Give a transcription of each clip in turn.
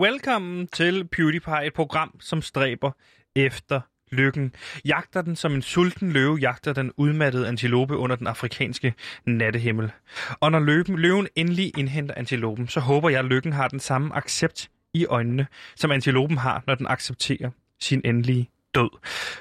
Velkommen til PewDiePie, et program, som stræber efter lykken. Jagter den som en sulten løve, jagter den udmattede antilope under den afrikanske nattehimmel. Og når løben, løven endelig indhenter antilopen, så håber jeg, at lykken har den samme accept i øjnene, som antilopen har, når den accepterer sin endelige død.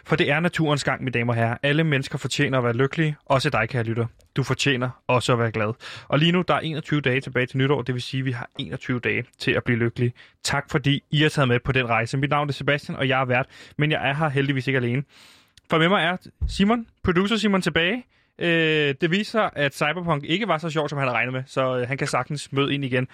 For det er naturens gang, mine damer og herrer. Alle mennesker fortjener at være lykkelige, også dig, kære lytter. Du fortjener også at være glad. Og lige nu, der er 21 dage tilbage til nytår, det vil sige, at vi har 21 dage til at blive lykkelige. Tak fordi I har taget med på den rejse. Mit navn er Sebastian, og jeg er vært, men jeg er her heldigvis ikke alene. For med mig er Simon, producer Simon tilbage. Øh, det viser, at Cyberpunk ikke var så sjov, som han havde regnet med, så øh, han kan sagtens møde ind igen.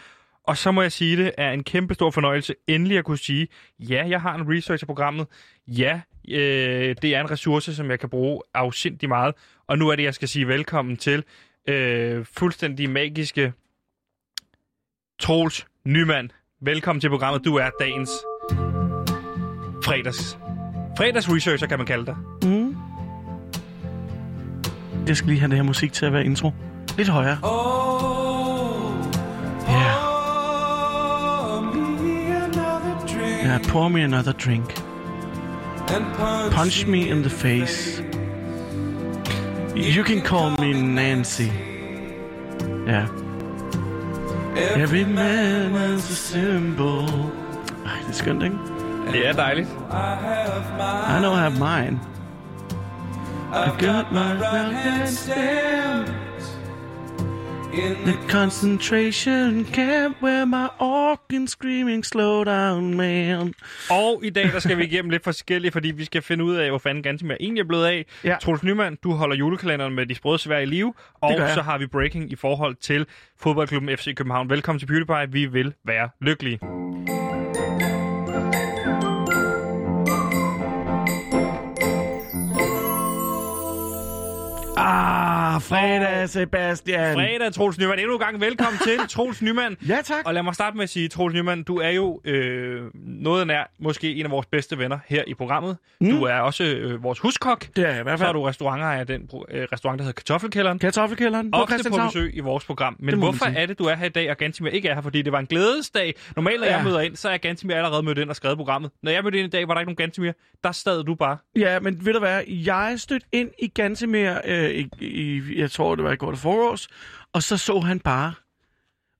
Og så må jeg sige, det er en kæmpe stor fornøjelse endelig at kunne sige, ja, jeg har en research af programmet. Ja, øh, det er en ressource, som jeg kan bruge afsindig meget. Og nu er det, jeg skal sige velkommen til øh, fuldstændig magiske Troels Nyman. Velkommen til programmet. Du er dagens fredags, fredags researcher, kan man kalde dig. Mm. Jeg skal lige have det her musik til at være intro. Lidt højere. Ja. Ja, pour me another drink. Punch me in the face. You can call me Nancy. Yeah. Every man has a symbol. Ej, det er skønt, ikke? Er dejligt. I know I have mine. I've got my round stamp. The concentration camp where my organ screaming, slow down, man. Og i dag der skal vi igennem lidt forskelligt, fordi vi skal finde ud af, hvor fanden Gantemir egentlig er blevet af. Ja. Troels Nyman, du holder julekalenderen med de sprøde svær i live, og så har vi breaking i forhold til fodboldklubben FC København. Velkommen til PewDiePie. Vi vil være lykkelige. Ah, fredag, Sebastian. Fredag, Troels Nyman. Endnu en gang velkommen til Troels Nyman. Ja, tak. Og lad mig starte med at sige, Troels Nyman, du er jo øh, noget nær måske en af vores bedste venner her i programmet. Mm. Du er også øh, vores huskok. Det er jeg i hvert Så er fald. du restaurantejer af den øh, restaurant, der hedder Kartoffelkælderen. Kartoffelkælderen på ofte på besøg i vores program. Men hvorfor er det, du er her i dag, og Gantimir ikke er her? Fordi det var en glædesdag. Normalt, når ja. jeg møder ind, så er Gantimir allerede mødt ind og skrevet programmet. Når jeg mødte ind i dag, var der ikke nogen Gantimir. Der stad du bare. Ja, men ved du hvad, jeg stødte ind i Gantemir, øh, i, i, jeg tror det var i går det forårs, og så så han bare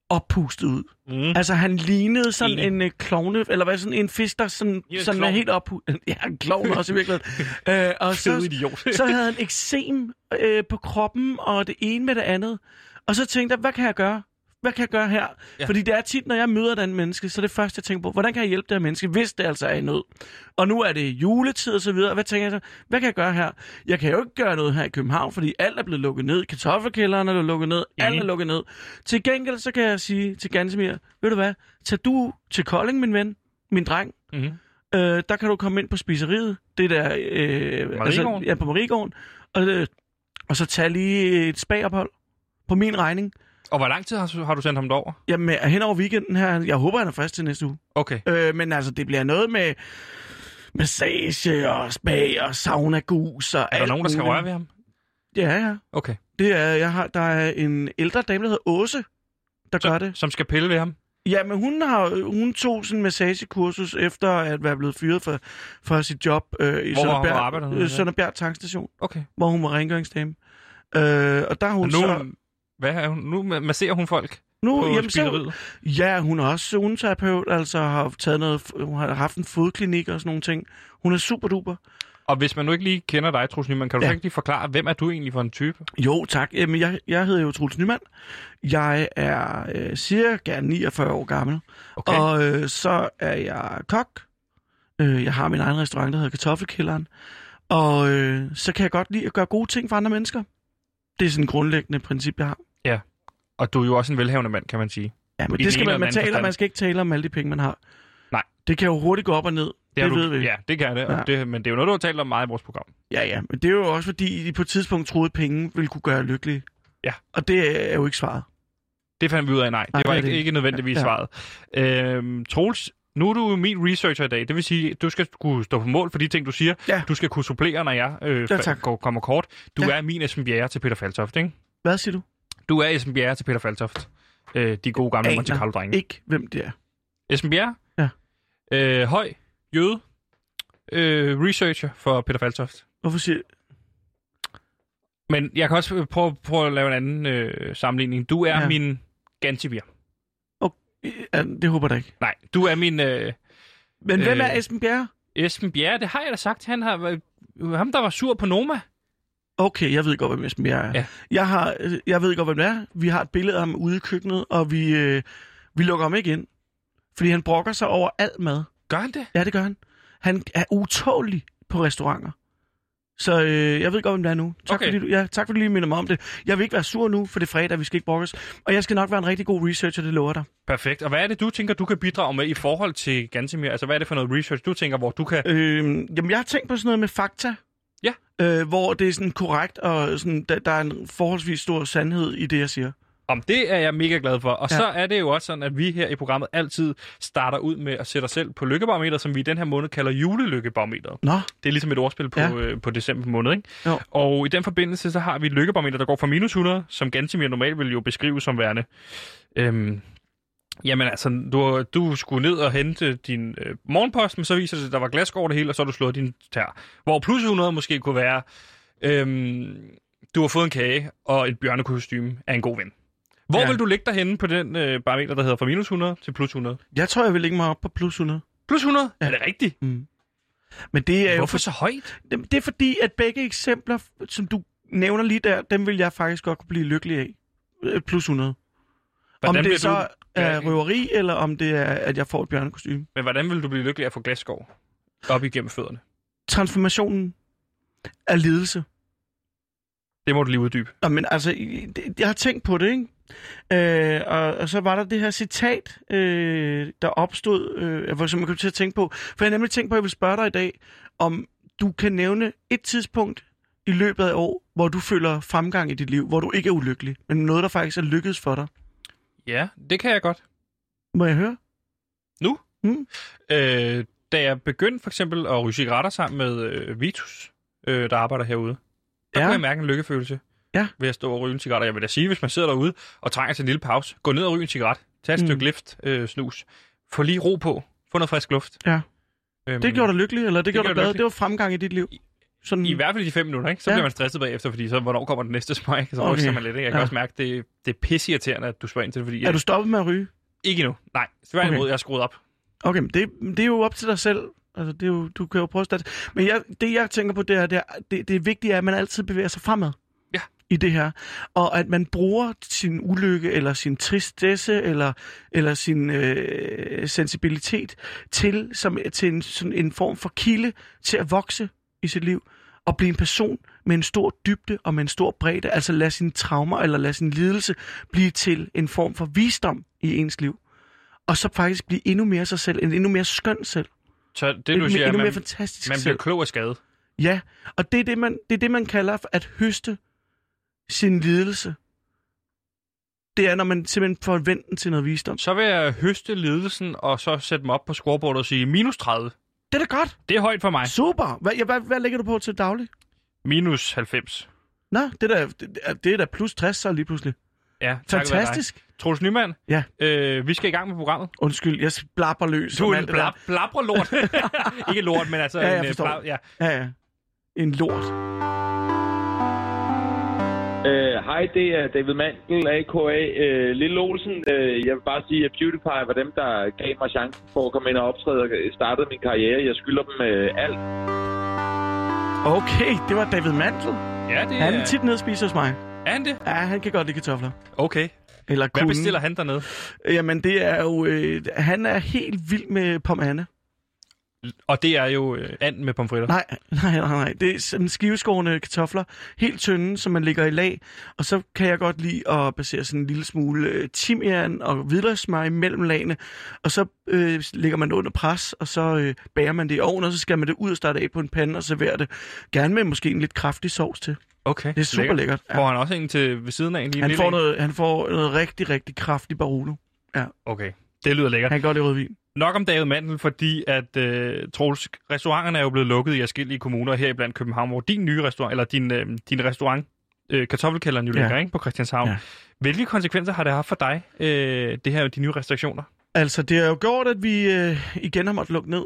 oppustet ud. Mm. Altså, han lignede sådan Enig. en øh, klovne, eller hvad, sådan en fisk, der sådan, Ja, sådan er helt oppustet. Ja, en klovn også i virkeligheden. øh, og så, idiot. så havde han eksem øh, på kroppen, og det ene med det andet. Og så tænkte jeg, hvad kan jeg gøre? Hvad kan jeg gøre her? Ja. Fordi det er tit, når jeg møder den menneske, så er det første, jeg tænker på, hvordan kan jeg hjælpe det her menneske, hvis det altså er i nød? Og nu er det juletid og så videre. Hvad tænker jeg så? Hvad kan jeg gøre her? Jeg kan jo ikke gøre noget her i København, fordi alt er blevet lukket ned. Kartoffelkælderen er lukket ned. Alt Enig. er lukket ned. Til gengæld, så kan jeg sige til Gansimir, ved du hvad? Tag du til Kolding, min ven, min dreng. Mm-hmm. Øh, der kan du komme ind på spiseriet. Det der... Øh, Mariegården? ja, på Mariegården. Og, øh, og så tage lige et spagophold på min regning. Og hvor lang tid har, har du sendt ham derover? Jamen, øh, hen over weekenden her. Jeg håber, han er frisk til næste uge. Okay. Øh, men altså, det bliver noget med massage og spag og sauna gus og Er der nogen, der skal røre ved ham? Ja, ja. Okay. Det er, jeg har, der er en ældre dame, der hedder Åse, der gør det. Som skal pille ved ham? Ja, men hun, har, hun tog sådan en massagekursus efter at være blevet fyret fra, fra sit job øh, i Hvor var hun? Sønderbjerg, øh, Sønderbjerg Tankstation, Okay. hvor hun var rengøringsdame. Øh, og der har hun Og nu, så... hvad er hun? Nu masserer hun folk Nu, på jamen, så, ja, hun er også zoneterapeut, altså har taget noget, hun har haft en fodklinik og sådan nogle ting. Hun er super duper. Og hvis man nu ikke lige kender dig, Troels Nyman, kan du Ja. ikke lige forklare, hvem er du egentlig for en type? Jo, tak. Jamen, jeg, jeg hedder jo Troels Nyman. Jeg er øh, cirka 49 år gammel. Okay. Og øh, så er jeg kok. Øh, jeg har min egen restaurant, der hedder Kartoffelkælderen. Og øh, så kan jeg godt lide at gøre gode ting for andre mennesker. Det er sådan et grundlæggende princip, jeg har. Og du er jo også en velhavende mand, kan man sige. Ja, men I det skal man, man, taler, man skal ikke tale om alle de penge, man har. Nej. Det kan jo hurtigt gå op og ned. Det, det du, ved vi. Ja, det kan det, Ja. det. Men det er jo noget, du har talt om meget i vores program. Ja, ja, men det er jo også fordi, de på et tidspunkt troede, at penge ville kunne gøre lykkelig. Ja. Og det er jo ikke svaret. Det fandt vi ud af, nej. Nej, Det var er ikke, det. ikke nødvendigvis Ja. svaret. Øhm, Troels, nu er du min researcher i dag. Det vil sige, at du skal kunne stå på mål for de ting, du siger. Ja. Du skal kunne supplere, når jeg øh, Ja, tak. går, kommer kort. Du Ja. er min Esben Bjerre til Peter Faltoft, ikke? Hvad siger du? Du er Esben Bjerre til Peter Faltoft. Øh, de gode gamle Aner Monte Carlo-drenge. Ikke, hvem det er. Esben Bjerre? Ja. Øh, høj, jøde, øh, researcher for Peter Faltoft. Hvorfor siger Men jeg kan også prøve, prøve at lave en anden øh, sammenligning. Du er ja. min Gantibier. Det håber jeg da ikke. Nej, du er min øh, Men hvem Øh. er Esben Bjerre? Esben Bjerre. Det har jeg da sagt. Han har ham, der var sur på Noma. Okay, jeg ved godt, hvem Esben Bjerre er. Ja. Jeg, har, øh, jeg ved godt, hvem det er. Vi har et billede af ham ude i køkkenet, og vi, øh, vi lukker ham ikke ind. Fordi han brokker sig over alt mad. Gør han det? Ja, det gør han. Han er utålig på restauranter. Så øh, jeg ved godt, hvem det er nu. Tak, Okay. fordi du, ja, tak fordi du lige minder mig om det. Jeg vil ikke være sur nu, for det er fredag, vi skal ikke brokkes. Og jeg skal nok være en rigtig god researcher, det lover dig. Perfekt. Og hvad er det, du tænker, du kan bidrage med i forhold til Gantemir? Altså, hvad er det for noget research, du tænker, hvor du kan... Øh, jamen, jeg har tænkt på sådan noget med fakta. Ja. Øh, hvor det er sådan korrekt, og sådan, der, der er en forholdsvis stor sandhed i det, jeg siger. Om det er jeg mega glad for. Og Ja. så er det jo også sådan, at vi her i programmet altid starter ud med at sætte os selv på lykkebarometer, som vi i den her måned kalder julelykkebarometeret. Nå, Det er ligesom et ordspil på, Ja. øh, på december måned, ikke? Jo. Og i den forbindelse, så har vi et lykkebarometer, der går fra minus 100, som Gantemir normalt vil jo beskrive som værende. Øhm, jamen altså, du, du skulle ned og hente din øh, morgenpost, men så viser det at der var glas over det hele, og så har du slået din tær. Hvor plus 100 måske kunne være, øhm, du har fået en kage og et bjørnekostyme af en god ven. Hvor Ja. vil du ligge dig henne på den øh, barometer, der hedder fra minus 100 til plus 100? jeg tror, jeg vil lægge mig op på plus 100. Plus 100? Ja. Er det rigtigt? Mm. Men det er jo Hvorfor så højt? Det er fordi, at begge eksempler, som du nævner lige der, dem vil jeg faktisk godt kunne blive lykkelig af. Øh, Plus 100. Hvordan om det så du- er røveri, eller om det er, at jeg får et bjørnekostyme. Men hvordan vil du blive lykkelig af at få glasskov op igennem fødderne? Transformationen er lidelse. Det må du lige uddybe. Nå, men altså, jeg har tænkt på det, ikke? Øh, og, og så var der det her citat, øh, der opstod, øh, som jeg kom til at tænke på. For jeg har nemlig tænkt på, at jeg vil spørge dig i dag, om du kan nævne et tidspunkt i løbet af år, hvor du føler fremgang i dit liv, hvor du ikke er ulykkelig, men noget, der faktisk er lykkedes for dig. Ja, det kan jeg godt. Må jeg høre? Øh, da jeg begyndte for eksempel at ryge cigaretter sammen med øh, Vitus, øh, der arbejder herude, der Ja. kunne jeg mærke en lykkefølelse Ja. ved at stå og ryge en cigaret. Og Jeg vil da sige, hvis man sidder derude og trænger til en lille pause, gå ned og ryge en cigaret, tag et Mm. stykke lift øh, snus, få lige ro på, få noget frisk luft. Ja. Øhm, Det gjorde dig lykkelig, eller det, det gjorde dig glad? Det var fremgang i dit liv? Sådan, I hvert fald i de fem minutter, ikke? Så Ja. bliver man stresset bagefter, fordi så, hvornår kommer den næste smøg? ikke? Så Okay. ryster man lidt, ikke? Jeg kan Ja. også mærke, det, det er pisseirriterende, at du spørger ind til det, fordi... er du stoppet med at ryge? Ikke endnu. Nej, tværtimod, Okay. okay. jeg er skruet op. Okay, men det, det er jo op til dig selv. Altså, det er jo, du kan jo prøve at starte. Men jeg, det, jeg tænker på, det er, det, er, det, det vigtige er, at man altid bevæger sig fremad. I det her. Og at man bruger sin ulykke, eller sin tristesse, eller, eller sin øh, sensibilitet til, som, til en, sådan en form for kilde til at vokse i sit liv. Og blive en person med en stor dybde og med en stor bredde. Altså lade sine traumer eller lade sin lidelse blive til en form for visdom i ens liv. Og så faktisk blive endnu mere sig selv, en endnu mere skøn selv. Så det, endnu, du mere- siger, er, endnu mere man, fantastisk man selv. bliver klog af skade. Ja, og det er det, man, det er det, man kalder for at høste sin lidelse. Det er, når man simpelthen får vendt den til noget visdom. Så vil jeg høste ledelsen, og så sætte mig op på scoreboardet og sige minus 30. Det er da godt. Det er højt for mig. Super. Hvad, ja, hvad, hvad lægger du på til daglig? Minus 90. Nå, det er da, det, er- det er da plus 60 så lige pludselig. Ja, takket være dig. Fantastisk. Troels Nyman, Ja. øh, vi skal i gang med programmet. Undskyld, jeg blabber løs. Du om er alt en det der. blab, blabrer lort. Ikke lort, men altså Ja, jeg en, øh, forstår. blab, ja. Ja, ja. En lort. Øh, Hej, det er David Mandel, a.k.a. Øh, Lille Olsen. Øh, jeg vil bare sige, at PewDiePie var dem, der gav mig chancen for at komme ind og optræde og startede min karriere. Jeg skylder dem øh, alt. Okay, det var David Mantel. Ja, det Han er... tit nede og spiser hos mig. Er han det? Ja, han kan godt lide kartofler. Okay. Eller Hvad kunne. bestiller han dernede? Jamen, det er jo... Øh, han er helt vild med pomane. Og det er jo øh, anden med pomfritter. Nej, nej, nej, nej. Det er sådan skiveskårende kartofler. Helt tynde, som man lægger i lag. Og så kan jeg godt lide at basere sådan en lille smule øh, timian og hvidløgssmør imellem lagene. Og så øh, lægger man det under pres, og så øh, bager man det i ovnen, og så skal man det ud og starte af på en pande og servere det. Gerne med måske en lidt kraftig sovs til. Okay. Det er super lækkert. Ja. Får han også en til ved siden af en lige Han får, en? noget, han får noget rigtig, rigtig kraftig Barolo. Okay. Det lyder lækkert. Han kan godt lide rødvin. Nok om David Mandel, fordi at øh, Troels, restauranterne er jo blevet lukket i forskellige kommuner her blandt København, hvor din nye restaurant, eller din, øh, din restaurant, øh, Kartoffelkælderen jo Ja. ligger, ikke, på Christianshavn. Ja. Hvilke konsekvenser har det haft for dig, øh, det her, de nye restriktioner? Altså, det har jo gjort, at vi øh, igen har måttet lukke ned.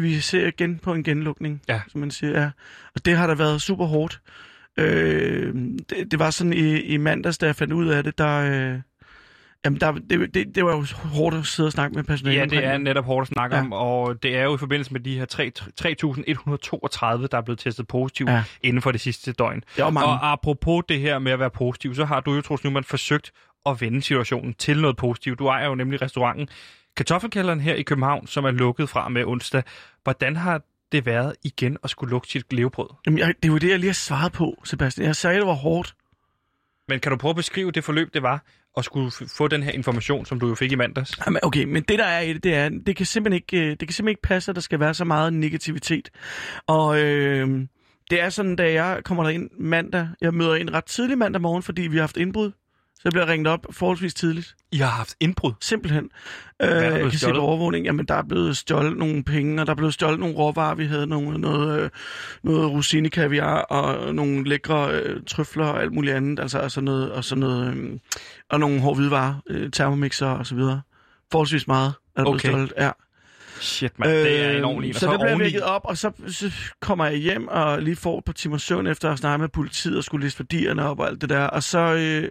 Vi ser igen på en genlukning, Ja. som man siger. Ja. Og det har da været super hårdt. Øh, det, det var sådan i, i mandags, da jeg fandt ud af det, der... Øh, jamen, der, det, det, det var jo hårdt at sidde og snakke med personalet. Ja, det er netop hårdt at snakke Ja. om, og det er jo i forbindelse med de her tre- 3.132, der er blevet testet positiv Ja. inden for det sidste døgn. Det var mange. Og apropos det her med at være positiv, så har du jo, Troels Numan, forsøgt at vende situationen til noget positivt. Du ejer jo nemlig restauranten Kartoffelkælderen her i København, som er lukket fra med onsdag. Hvordan har det været igen at skulle lukke sit levebrød? Jamen, jeg, det jo det, jeg lige har svaret på, Sebastian. Jeg sagde, det var hårdt. Men kan du prøve at beskrive det forløb, det var, at skulle få den her information, som du jo fik i mandags? Jamen, okay, men det der er i det, det er, det kan simpelthen ikke, øh, det kan simpelthen ikke passe, at der skal være så meget negativitet. Og øh, det er sådan, da jeg kommer derind mandag, jeg møder ind ret tidlig mandag morgen, fordi vi har haft indbrud. Så jeg bliver ringet op forholdsvis tidligt. I har haft indbrud. Simpelthen. Øh, der jeg blevet kan se på overvågning, jamen der er blevet stjålet nogle penge, og der er blevet stjålet nogle råvarer. Vi havde nogle, noget, øh, noget rosinekaviar og nogle lækre øh, trøfler og alt muligt andet. Altså, altså noget, og, sådan noget, øh, og nogle hårde hvidevarer, øh, termomixer og så videre. Forholdsvis meget er der blevet Okay. stjålet. Ja. Shit, man, det er en ordentlig en. Og Øh, så, det bliver vækket op, og så, så kommer jeg hjem og lige får et par timer søvn efter at snakke med politiet og skulle liste værdierne op og alt det der. Og så, øh,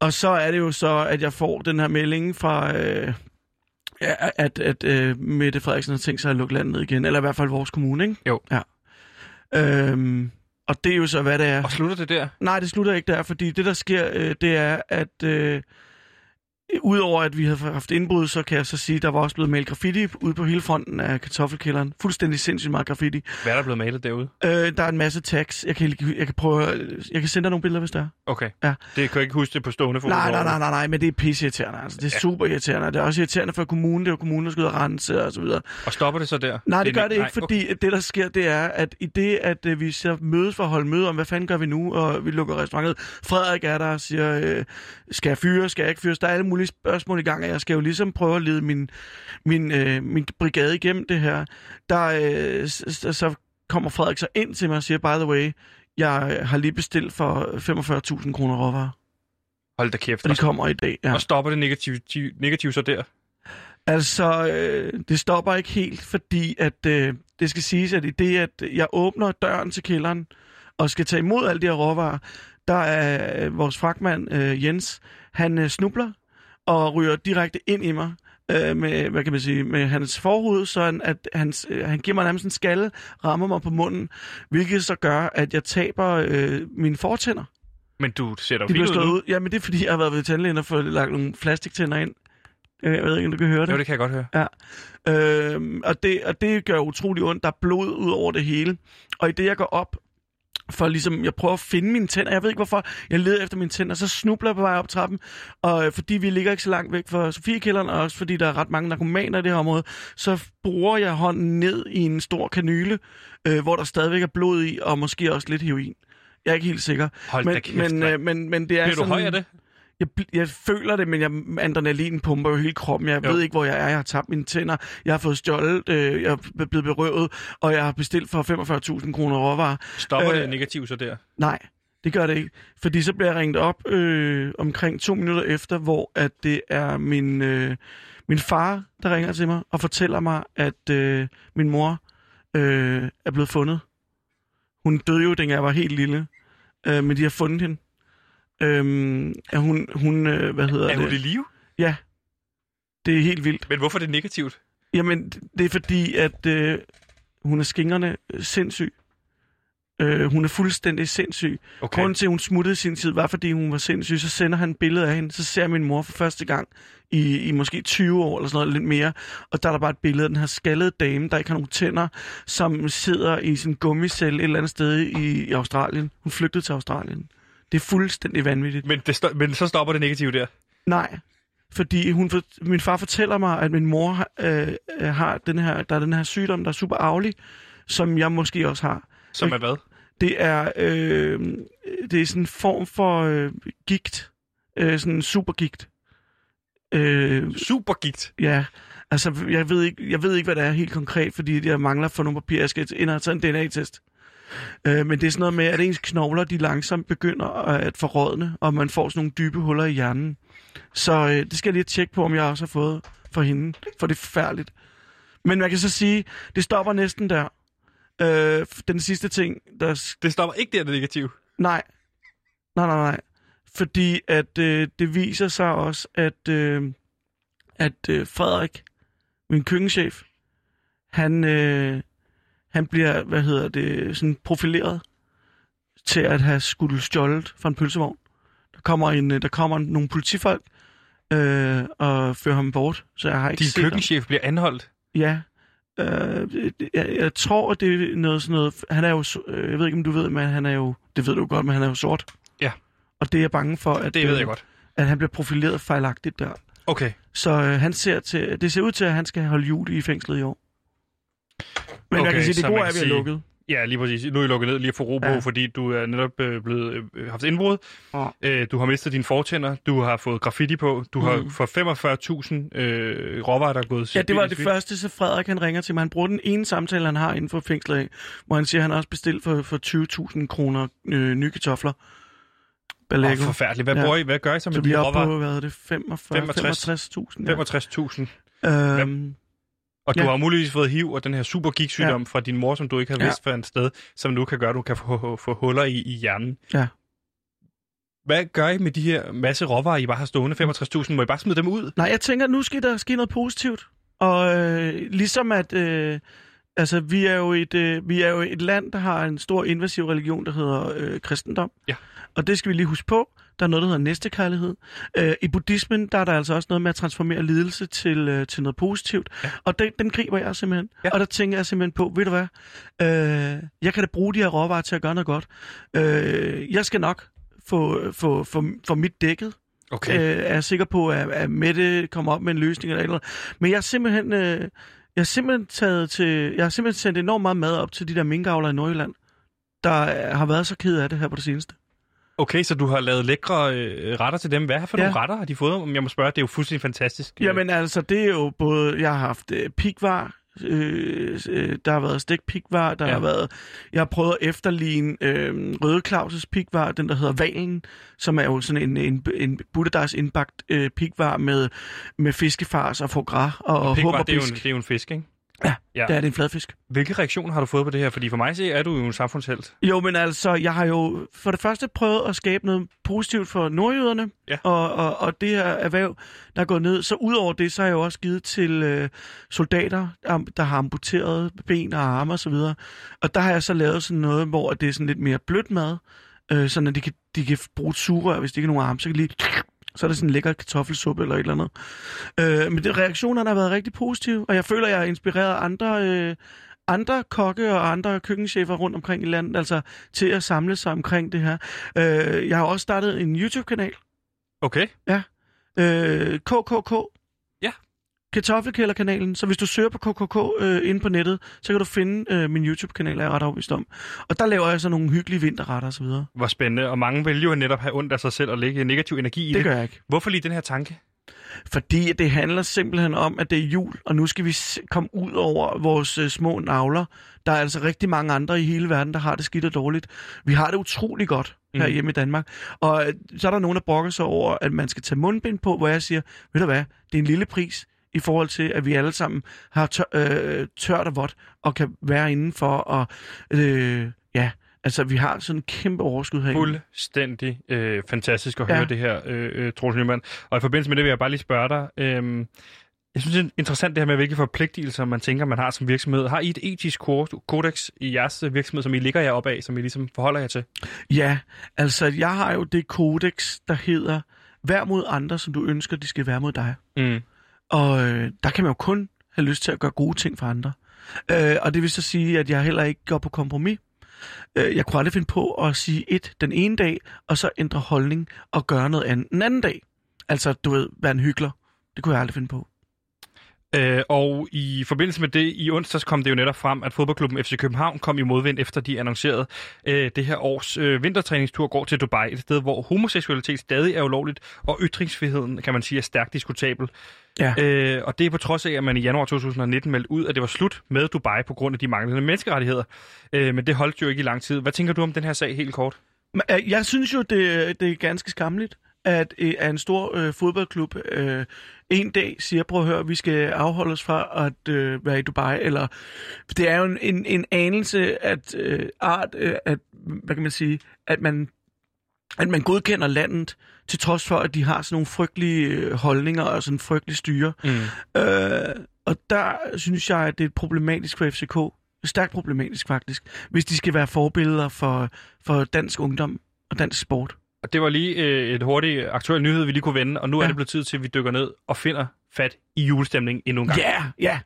og så er det jo så, at jeg får den her melding fra, øh, at, at øh, Mette Frederiksen har tænkt sig at lukke landet ned igen. Eller i hvert fald vores kommune, ikke? Jo. Ja. Øhm, og det er jo så, hvad det er. Og slutter det der? Nej, det slutter ikke der, fordi det, der sker, øh, det er, at øh, udover at vi havde haft indbrud, så kan jeg så sige, at der var også blevet malet graffiti ude på hele fronten af kartoffelkælderen. Fuldstændig sindssygt meget graffiti. Hvad er der blevet malet derude? Øh, der er en masse tags. Jeg kan, jeg kan prøve, jeg kan sende dig nogle billeder, hvis der er. Okay. Ja. Det kan jeg ikke huske det på stående fod. Nej, nej, nej, nej, nej, men det er pisseirriterende. Altså, det er Ja. super irriterende. Det er også irriterende for kommunen. Det er jo kommunen, der skal ud og rense og så videre. Og stopper det så der? Nej, det er gør det nej, ikke, fordi okay. det, der sker, det er, at i det, at øh, vi så mødes for at holde møde om, hvad fanden gør vi nu, og vi lukker restaurantet. Frederik er der og siger, øh, skal jeg fyre, skal jeg ikke fyres? Der er alle mulige spørgsmål i gang, og jeg skal jo ligesom prøve at lede min, min, øh, min brigade igennem det her. Der, øh, så kommer Frederik så ind til mig og siger, by the way, jeg har lige bestilt for 45.000 kroner råvarer, Hold da kæft. og de kommer i dag. Ja. og stopper det negativt negativ så der? Altså, øh, det stopper ikke helt, fordi at øh, det skal siges, at i det, at jeg åbner døren til kælderen og skal tage imod alle de her råvarer, der er øh, vores fragtmand øh, Jens, han øh, snubler og ryger direkte ind i mig øh, med, hvad kan man sige, med hans forhoved, så han, at hans, øh, han giver mig nærmest en skalle, rammer mig på munden, hvilket så gør, at jeg taber øh, mine fortænder. Men du ser da fint ud ud. Jamen, det er fordi, jeg har været ved tandlægen og fået lagt nogle plastiktænder ind. Jeg ved ikke, om du kan høre det. Jo, det kan jeg godt høre. Øhm, og, det, og det gør utrolig ondt. Der er blod ud over det hele. Og i det, jeg går op, for ligesom, jeg prøver at finde mine tænder. Jeg ved ikke, hvorfor jeg leder efter mine tænder. Så snubler jeg på vej op trappen. Og øh, fordi vi ligger ikke så langt væk fra Sofiekælderen, og også fordi der er ret mange narkomaner i det her område, så bruger jeg hånden ned i en stor kanyle, øh, hvor der stadigvæk er blod i, og måske også lidt heroin. Jeg er ikke helt sikker. Hold da Men, kæft, men, øh, men, men det er Bliver du sådan... høj af det? Jeg, jeg føler det, men jeg, adrenalin pumper jo hele kroppen. Jeg jo. ved ikke, hvor jeg er. Jeg har tabt mine tænder. Jeg har fået stjålet. Øh, jeg er blevet berøvet. Og jeg har bestilt for 45.000 kroner råvarer. Stopper Øh, det negativt så der? Nej, det gør det ikke. Fordi så bliver jeg ringet op øh, omkring to minutter efter, hvor at det er min, øh, min far, der ringer til mig og fortæller mig, at øh, min mor øh, er blevet fundet. Hun døde jo, dengang jeg var helt lille. Øh, men de har fundet hende. Øhm, er hun, hun øh, hvad hedder Er hun det? i live? Ja, det er helt vildt. Men hvorfor er det negativt? Jamen, det er fordi, at øh, hun er skingrende øh, sindssyg. Øh, hun er fuldstændig sindssyg. Okay. Grunden til, at hun smuttede sin tid, var fordi hun var sindssyg. Så sender han et billede af hende. Så ser min mor for første gang i, i måske 20 år eller sådan noget, lidt mere. Og der er der bare et billede af den her skaldede dame, der ikke har nogen tænder, som sidder i sin gummicelle et eller andet sted i, i Australien. Hun flygtede til Australien. Det er fuldstændig vanvittigt. Men, det sto- men så stopper det negativt der. Nej, fordi hun for, min far fortæller mig, at min mor har, øh, øh, har den her, der er den her sygdom, der er super arvelig, som jeg måske også har. Som er hvad? Det er, øh, det er sådan en form for øh, gigt. Øh, sådan en supergigt. Øh, Supergigt. ja, altså jeg ved, ikke, jeg ved ikke, hvad det er helt konkret, fordi jeg mangler for nogle papirer. Jeg skal ind og have taget en DNA-test. Øh, men det er sådan noget med, at ens knogler, de langsomt begynder at forrådne, og man får sådan nogle dybe huller i hjernen. Så øh, det skal jeg lige tjekke på, om jeg også har fået. for hende, for det er forfærdeligt. Men man kan så sige, det stopper næsten der. Øh, den sidste ting, der... Det stopper ikke der, det negative. Nej. Nej, nej, nej. Fordi at øh, det viser sig også, at, øh, at øh, Frederik, min køkkenchef, han, øh, han bliver, hvad hedder det, sådan profileret til at have skulle stjålet fra en pølsevogn. Der kommer, en, øh, der kommer nogle politifolk øh, og fører ham bort, så jeg har ikke Din set ham. køkkenchef bliver anholdt. Ja. Øh, jeg, jeg tror, at det er noget sådan noget... Han er jo... øh, Jeg ved ikke, om du ved, men han er jo... Det ved du godt, men han er jo sort. Ja. Og det er jeg bange for, at, Det ved øh, jeg godt. at han bliver profileret fejlagtigt der. Okay. Så øh, han ser til, det ser ud til, at han skal holde jul i fængslet i år. Men okay, jeg kan sige, så det gode er, at vi er lukket. Ja, lige præcis. Nu er I lukket ned lige for ro på, Ja. fordi du er netop øh, blevet øh, haft indbrud. Ja. Øh, du har mistet dine fortænder. Du har fået graffiti på. Du har Mm. for 45.000 øh, råvarer, der er gået Ja, det var det første, så Frederik han ringer til mig. Han bruger den ene samtale, han har inden for fængslet hvor han siger, at han har også bestilt for, for 20.000 kroner øh, nye kartofler. Balego. forfærdeligt. Hvad, Ja. bruger I, hvad gør I så med så vi de er oppe råvarer? på, hvad er det, 45, 65. 65.000. Ja. 65.000. Øhm, Og du Ja. har muligvis fået HIV og den her super gigtsygdom fra din mor, som du ikke har Ja. vidst fandt sted, som nu kan gøre, at du kan få, få huller i, i hjernen. Ja. Hvad gør I med de her masse råvarer, I bare har stående? 65.000, må I bare smide dem ud? nej, jeg tænker, nu skal der ske noget positivt. Og øh, ligesom at... Øh, altså, vi er, jo et, øh, vi er jo et land, der har en stor invasiv religion, der hedder øh, kristendom. Ja. Og det skal vi lige huske på. Der er noget, der hedder næstekærlighed. Øh, I buddhismen, der er der altså også noget med at transformere lidelse til, øh, til noget positivt. Ja. Og den, den griber jeg simpelthen. Ja. Og der tænker jeg simpelthen på, ved du hvad? Øh, jeg kan da bruge de her råvarer til at gøre noget godt. Øh, jeg skal nok få, få, få, få mit dækket. Okay. Øh, er jeg sikker på, at, at Mette kommer op med en løsning eller eller andet. Men jeg er simpelthen... Øh, jeg har simpelthen taget til... Jeg har simpelthen sendt enormt meget mad op til de der minkavlere i Nordjylland, der har været så ked af det her på det seneste. Okay, så du har lavet lækre øh, retter til dem. Hvad for Ja. nogle retter har de fået? Om jeg må spørge, det er jo fuldstændig fantastisk. Jamen altså, det er jo både... Jeg har haft øh, pikvar, øh, øh, der har været stikpikvar, der Ja. har været... Jeg har prøvet at efterligne øh, Røde Claus' pikvar, den der hedder Valen, som er jo sådan en, en, en butterdejs indbagt øh, pikvar med, med fiskefars og foie gras og, og Pikvar, det, er jo en, det er jo en fisk, ikke? Ja, ja. Der er det en fladfisk. Hvilke reaktioner har du fået på det her? Fordi for mig så er du jo en samfundshelt. Jo, men altså, jeg har jo for det første prøvet at skabe noget positivt for nordjyderne, Ja. og, og, og det her erhverv, der er gået ned. Så udover det, så har jeg jo også givet til øh, soldater, am- der har amputeret ben og arme osv. Og, og der har jeg så lavet sådan noget, hvor det er sådan lidt mere blødt mad, øh, sådan at de kan, de kan bruge et sugerør, hvis de ikke har nogen arme, så kan de lige så er det sådan en lækker kartoffelsuppe eller et eller andet. Øh, men det, reaktionerne har været rigtig positive, og jeg føler, jeg har inspireret andre, øh, andre kokke og andre køkkenchefer rundt omkring i landet, altså til at samle sig omkring det her. Øh, jeg har også startet en YouTube-kanal, Okay. øh, KKK. Kartoffelkælderkanalen. Så hvis du søger på KKK øh, inde på nettet, så kan du finde øh, min YouTube-kanal, er jeg ret overbevist om. Og der laver jeg så nogle hyggelige vinterretter osv. Det Hvor spændende. Og mange vil jo netop have ondt af sig selv og lægge negativ energi i det. gør jeg ikke. Hvorfor lige den her tanke? Fordi det handler simpelthen om, at det er jul, og nu skal vi komme ud over vores øh, små navler. Der er altså rigtig mange andre i hele verden, der har det skidt og dårligt. Vi har det utrolig godt Mhm. her hjemme i Danmark. Og øh, så er der nogen, der brokker sig over, at man skal tage mundbind på, hvor jeg siger, ved du hvad, det er en lille pris i forhold til, at vi alle sammen har tør, øh, tørt og vådt, og kan være indenfor, og øh, ja, altså vi har sådan en kæmpe overskud herinde. Fuldstændig øh, fantastisk at Ja. høre det her, øh, øh, Troels Nyman. Og i forbindelse med det vil jeg bare lige spørge dig. Øh, jeg synes, det er interessant det her med, hvilke forpligtelser man tænker, man har som virksomhed. Har I et etisk ko- kodex i jeres virksomhed, som I ligger jer op af, som I ligesom forholder jer til? Ja, altså jeg har jo det kodex, der hedder, vær mod andre, som du ønsker, de skal være mod dig. Mm. Og øh, der kan man jo kun have lyst til at gøre gode ting for andre. Øh, og det vil så sige, at jeg heller ikke går på kompromis. Øh, jeg kunne aldrig finde på at sige et den ene dag, og så ændre holdning og gøre noget andet den anden dag. Altså, du ved, være en hyggelig. Det kunne jeg aldrig finde på. Øh, og i forbindelse med det, i onsdags kom det jo netop frem, at fodboldklubben FC København kom i modvind, efter de annoncerede, øh, det her års øh, vintertræningstur går til Dubai, et sted, hvor homoseksualitet stadig er ulovligt, og ytringsfriheden, kan man sige, er stærkt diskutabel. Ja. Øh, og det er på trods af, at man i januar 2019 meldte ud, at det var slut med Dubai på grund af de manglende menneskerettigheder. Øh, men det holdt jo ikke i lang tid. Hvad tænker du om den her sag helt kort? Øh, Jeg synes jo, det, det er ganske skamligt, at, øh, at en stor øh, fodboldklub øh, en dag siger, prøv at høre, vi skal afholde os fra at øh, være i Dubai, eller det er jo en, en, en anelse at øh, art, øh, at, hvad kan man sige, at man at man godkender landet, til trods for, at de har sådan nogle frygtelige øh, holdninger og sådan frygtelig styre. Mm. Øh, og der synes jeg, at det er problematisk for FCK. Stærkt problematisk faktisk, hvis de skal være forbilleder for, for dansk ungdom og dansk sport. Og det var lige øh, et hurtigt aktuelt nyhed, vi lige kunne vende, og nu ja. er det blevet tid til, at vi dykker ned og finder fat i julestemningen endnu en gang. Ja, ja.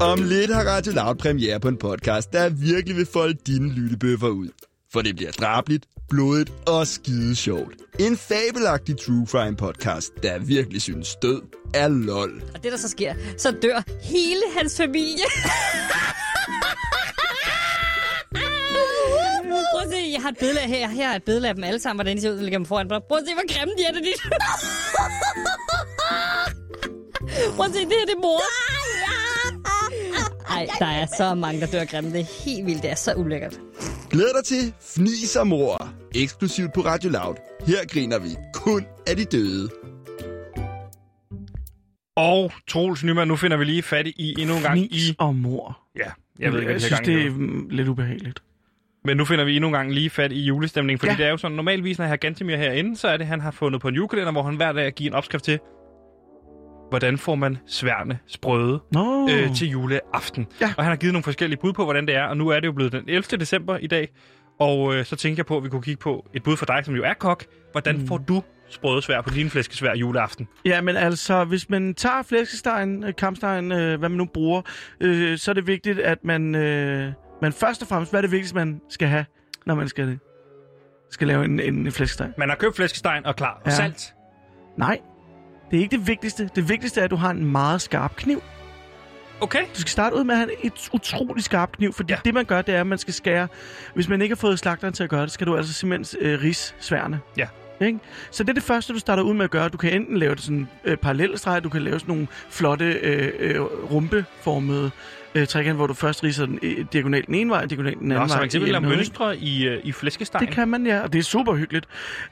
Om lidt har Radio Loud premiere på en podcast, der virkelig vil folde dine lyttebøffer ud. For det bliver drabligt, blodigt og skide sjovt. En fabelagtig true crime podcast, der virkelig synes død er lol. Og det, der så sker, så dør hele hans familie. Prøv at se, jeg har et billede af her. Her er et billede af dem alle sammen, hvordan de ser ud, ligger dem foran. Prøv at se, hvor grimme de er, det de... Prøv at se, det her det er mor. Ej, der er så mange, der dør grimme. Det er helt vildt. Det er så ulækkert. Glæd dig til Fnis og Mor, eksklusivt på Radio Loud. Her griner vi kun af de døde. Og Troels Nyman, nu finder vi lige fat i endnu en gang Fnis i... og mor. Ja, jeg ved ikke, jeg hvad synes, det er lidt ubehageligt. Men nu finder vi endnu en gang lige fat i julestemningen, fordi ja. Det er jo sådan, normalvis, når jeg har Gantemir herinde, så er det, han har fundet på en julekalender, hvor han hver dag giver en opskrift til, hvordan får man sværne sprøde Nå. øh, til juleaften. Ja. Og han har givet nogle forskellige bud på, hvordan det er, og nu er det jo blevet den 11. december i dag, og øh, så tænker jeg på, at vi kunne kigge på et bud for dig, som jo er kok. Hvordan mm. får du sprøde svær på din flæskesvær juleaften? Ja, men altså, hvis man tager flæskestegen, øh, kampstegen, øh, hvad man nu bruger, øh, så er det vigtigt, at man, øh, man først og fremmest, hvad er det vigtigste, man skal have, når man skal, skal lave en, en flæskesteg? Man har købt flæskestegen og klar, og Ja. salt. Nej, det er ikke det vigtigste. Det vigtigste er, at du har en meget skarp kniv. Okay. Du skal starte ud med at have et utrolig skarp kniv, fordi ja. det man gør, det er, at man skal skære... Hvis man ikke har fået slagteren til at gøre det, skal du altså simpelthen øh, ris sværne. Ja. Ikke? Så det er det første, du starter ud med at gøre. Du kan enten lave det sådan øh, parallelstreg, du kan lave sådan nogle flotte øh, øh, rumpeformede øh, trekant, hvor du først riser den øh, diagonalt den ene vej, diagonalt den anden Nå, så vej. man kan i simpelthen lave mønstre i, øh, i flæskestegen. Det kan man, ja, og det er super hyggeligt.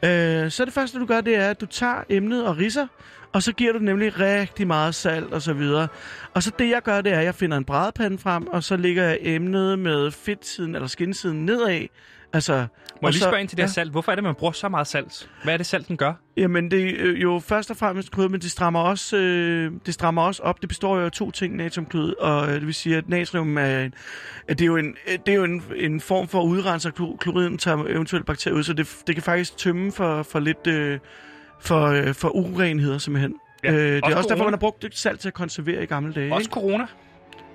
Øh, så det første, du gør, det er, at du tager emnet og riser, og så giver du nemlig rigtig meget salt og så videre. Og så det, jeg gør, det er, at jeg finder en brædepande frem, og så lægger jeg emnet med fedtsiden eller skinsiden nedad. Altså, Må jeg lige så- spørge ind til det ja. salt? Hvorfor er det, man bruger så meget salt? Hvad er det, salten gør? Jamen, det er øh, jo først og fremmest krydder, men det strammer, også, øh, det strammer også op. Det består jo af to ting, natriumklud, og øh, det vil sige, at natrium er, en, at det er jo, en, øh, det er jo en, en form for at udrense klo- klorin, tager eventuelt bakterier ud, så det, det kan faktisk tømme for, for lidt øh, for, øh, for urenheder, simpelthen. Ja, øh, det er også også derfor, corona. man har brugt salt til at konservere i gamle dage. Også Ikke? corona?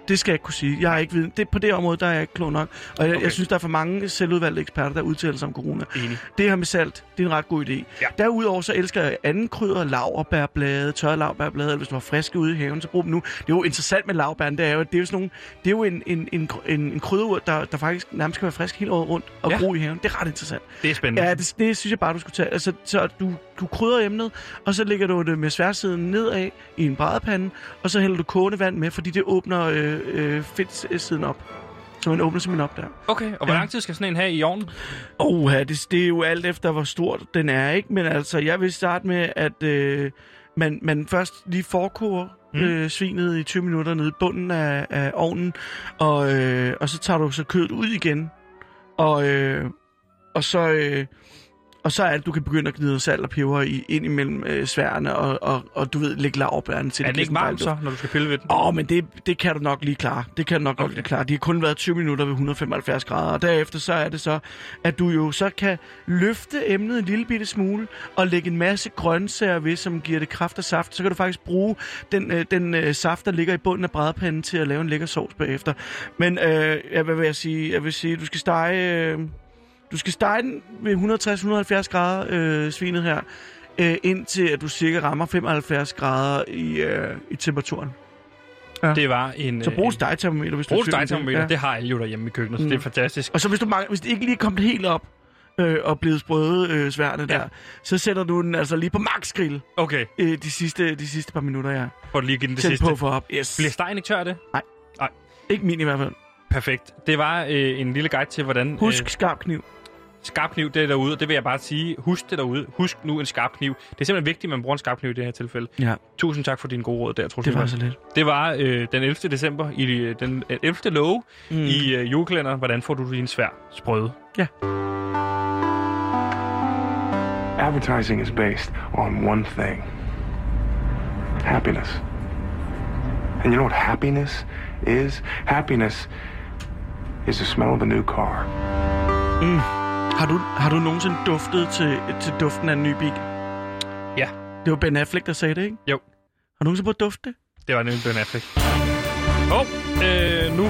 Det skal jeg ikke kunne sige. Jeg har ikke viden. Det, på det område, der er jeg ikke klog nok. Og jeg, Okay. jeg synes, der er for mange selvudvalgte eksperter, der udtaler sig om corona. Enig. Det her med salt, det er en ret god idé. Ja. Derudover så elsker jeg anden krydder, laverbærblade, tørre laverbærblade, eller hvis du har friske ude i haven, så brug dem nu. Det er jo interessant med laverbæren, det er jo, det er jo sådan nogle, det er jo en, en, en, en, en krydderurt, der, der faktisk nærmest kan være frisk hele året rundt og Ja. gro i haven. Det er ret interessant. Det er spændende. Ja, det, det synes jeg bare, du skulle tage. Altså, så du, du krydder emnet, og så lægger du det med sværsiden nedad i en brædepande, og så hælder du kogende vand med, fordi det åbner øh, øh, fedtsiden op. Så man åbner simpelthen op der. Okay, og hvor Ja. lang tid skal sådan en have i ovnen? Oh, det, det er jo alt efter, hvor stort den er, ikke? Men altså, jeg vil starte med, at øh, man, man først lige forkoger mm. øh, svinet i 20 minutter nede i bunden af, af ovnen, og, øh, og så tager du så kødet ud igen, og, øh, og så... Øh, og så er det, du kan begynde at gnide salt og peber i, ind imellem øh, sværene, og, og, og du ved, lægge laverbærene til. Er den ikke varm så, når du skal pille ved den? Åh, oh, men det, det kan du nok lige klare. Det kan du nok Okay. okay. lige klare. De har kun været 20 minutter ved 175 grader, og derefter så er det så, at du jo så kan løfte emnet en lille bitte smule, og lægge en masse grøntsager ved, som giver det kraft og saft. Så kan du faktisk bruge den, øh, den øh, saft, der ligger i bunden af brædepanden, til at lave en lækker sovs bagefter. Men øh, ja, hvad vil jeg sige? Jeg vil sige, du skal stege... Øh, du skal stege den ved 160-170 grader, øh, svinet her, øh, indtil at du cirka rammer 75 grader i, øh, i temperaturen. Det var en... Så øh, brug en- stegtermometer, hvis du Brug er om stegtermometer, Ja. det har alle jo derhjemme i køkkenet, så Mm. det er fantastisk. Og så hvis du mangler, hvis det ikke lige er kommet helt op øh, og blevet sprøde øh, sværne Ja. der, så sætter du den altså lige på max grill Okay, øh, de, sidste, de sidste par minutter, ja. for lige at give den det Tænd sidste. på for op. Yes. Bliver stegen ikke tør det? Ikke min i hvert fald. Perfekt. Det var øh, en lille guide til, hvordan... Husk Øh, skarp kniv. Skarp kniv, det er derude, og det vil jeg bare sige. Husk det derude. Husk nu en skarp kniv. Det er simpelthen vigtigt, at man bruger en skarp kniv i det her tilfælde. Ja, Tusind tak for din gode råd der, Troels det var så lidt. Det var øh, den 11. december i øh, den øh, 11. love mm. i øh, julekalenderen. Hvordan får du din svær sprøde? Advertising is based on one thing happiness. And you know what happiness is? Happiness is the smell of a new car. Har du, har du nogensinde duftet til, til duften af en ny bil? Ja. Det var Ben Affleck, der sagde det, ikke? Jo. Har du nogensinde prøvet at dufte det? Det var nemlig Ben Affleck. Åh, oh, øh, nu.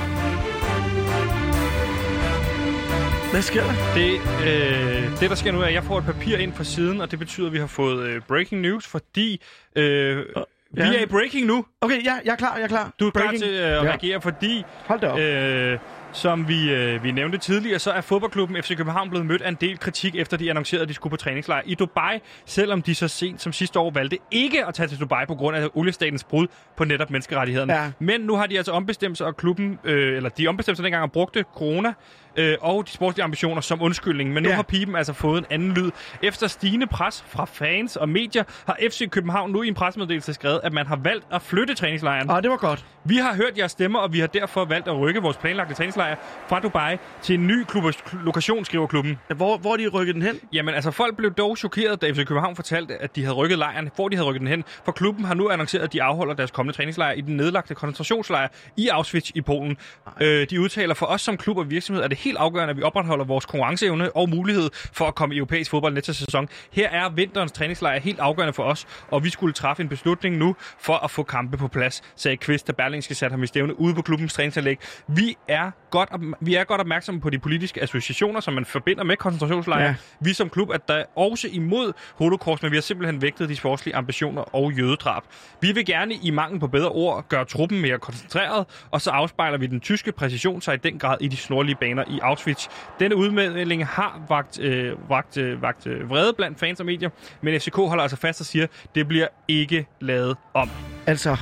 Hvad sker der? Det, øh, det, der sker nu, er, at jeg får et papir ind fra siden, og det betyder, at vi har fået øh, breaking news, fordi øh, vi ja. er i breaking nu. Okay, ja, jeg er klar, jeg er klar. Du er klar Breaking. til øh, at Ja. reagere, fordi Hold da op. Øh, som vi, øh, vi nævnte tidligere, så er fodboldklubben FC København blevet mødt af en del kritik, efter de annoncerede, at de skulle på træningslejr i Dubai, selvom de så sent som sidste år valgte ikke at tage til Dubai på grund af oliestatens brud på netop menneskerettighederne. Ja. Men nu har de altså ombestemt sig, og klubben, øh, eller de ombestemte sig dengang og brugte corona øh, og de sportslige ambitioner som undskyldning. Men nu Ja. har pipen altså fået en anden lyd. Efter stigende pres fra fans og medier, har FC København nu i en pressemeddelelse skrevet, at man har valgt at flytte træningslejren. Ah, det var godt. Vi har hørt jeres stemmer, og vi har derfor valgt at rykke vores planlagte træningslejr fra Dubai til en ny klub- lokation, skriver klubben. Hvor, hvor er de rykket den hen? Jamen altså, folk blev dog chokeret, da FC København fortalte, at de havde rykket lejren, hvor de havde rykket den hen. For klubben har nu annonceret, at de afholder deres kommende træningslejr i den nedlagte koncentrationslejr i Auschwitz i Polen. Øh, de udtaler, for os som klub og virksomhed er det helt afgørende, at vi opretholder vores konkurrenceevne og mulighed for at komme i europæisk fodbold næste sæson. Her er vinterens træningslejr helt afgørende for os, og vi skulle træffe en beslutning nu for at få kampe på plads, sagde Kvist, da Berlingske satte ham i stævne ude på klubbens træningsanlæg. Vi er godt, op- vi er godt opmærksomme på de politiske associationer, som man forbinder med koncentrationslejre. Ja. Vi som klub er der også imod holocaust, men vi har simpelthen vægtet de sportslige ambitioner og jødedrab. Vi vil gerne i mangel på bedre ord gøre truppen mere koncentreret, og så afspejler vi den tyske præcision sig i den grad i de snorlige baner i Auschwitz. Denne udmelding har vagt, øh, vagt, øh, vagt øh, vrede blandt fans og medier, men FCK holder altså fast og siger, det bliver ikke lavet om. Altså...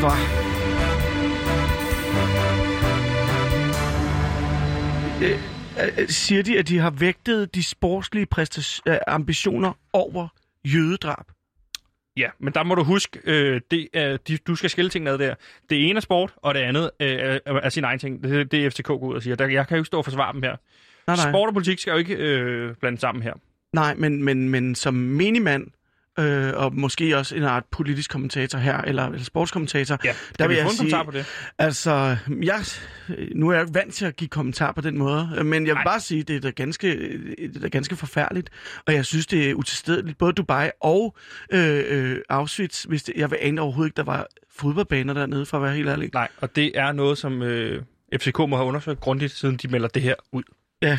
Hvor... Øh, øh, siger de, at de har vægtet de sportslige præstas- øh, ambitioner over jødedrab? Ja, men der må du huske, øh, det er, de, du skal skille tingene ad der. Det ene er sport, og det andet øh, er, er sin egen ting. Det, det er FCK går ud og siger. Der, jeg kan jo ikke stå og forsvare dem her. Nej, nej. Sport og politik skal jo ikke øh, blande sammen her. Nej, men, men, men som menigmand, øh, og måske også en art politisk kommentator her, eller, eller sportskommentator, Ja, der vil vi jeg sige, på det? altså, jeg, nu er jeg ikke vant til at give kommentar på den måde, men jeg vil Nej. bare sige, det er da ganske, det er da ganske forfærdeligt, og jeg synes, det er utilstedeligt, både Dubai og øh, øh, Auschwitz, hvis det, jeg vil ane overhovedet ikke, der var fodboldbaner dernede, for at være helt ærlig. Nej, og det er noget, som øh, FCK må have undersøgt grundigt, siden de melder det her ud. Ja.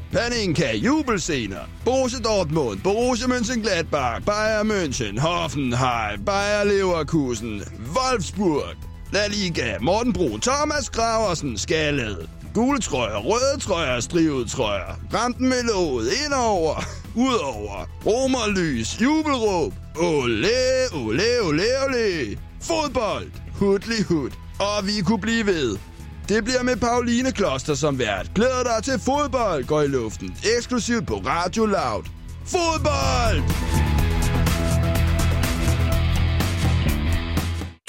Paninka, jubelscener. Borussia Dortmund, Borussia Mönchengladbach, Bayern München, Hoffenheim, Bayer Leverkusen, Wolfsburg. La Liga, Morten Brun, Thomas Graversen, Skallet. Gule trøjer, røde trøjer, strivet trøjer. Ramten med låget, indover, udover. Romerlys, jubelråb. Ole, ole, ole, ole. Fodbold, hudlig hud. Og vi kunne blive ved. Det bliver med Pauline Kloster som vært. Glæder dig til fodbold går i luften. Eksklusivt på Radio Loud. Fodbold!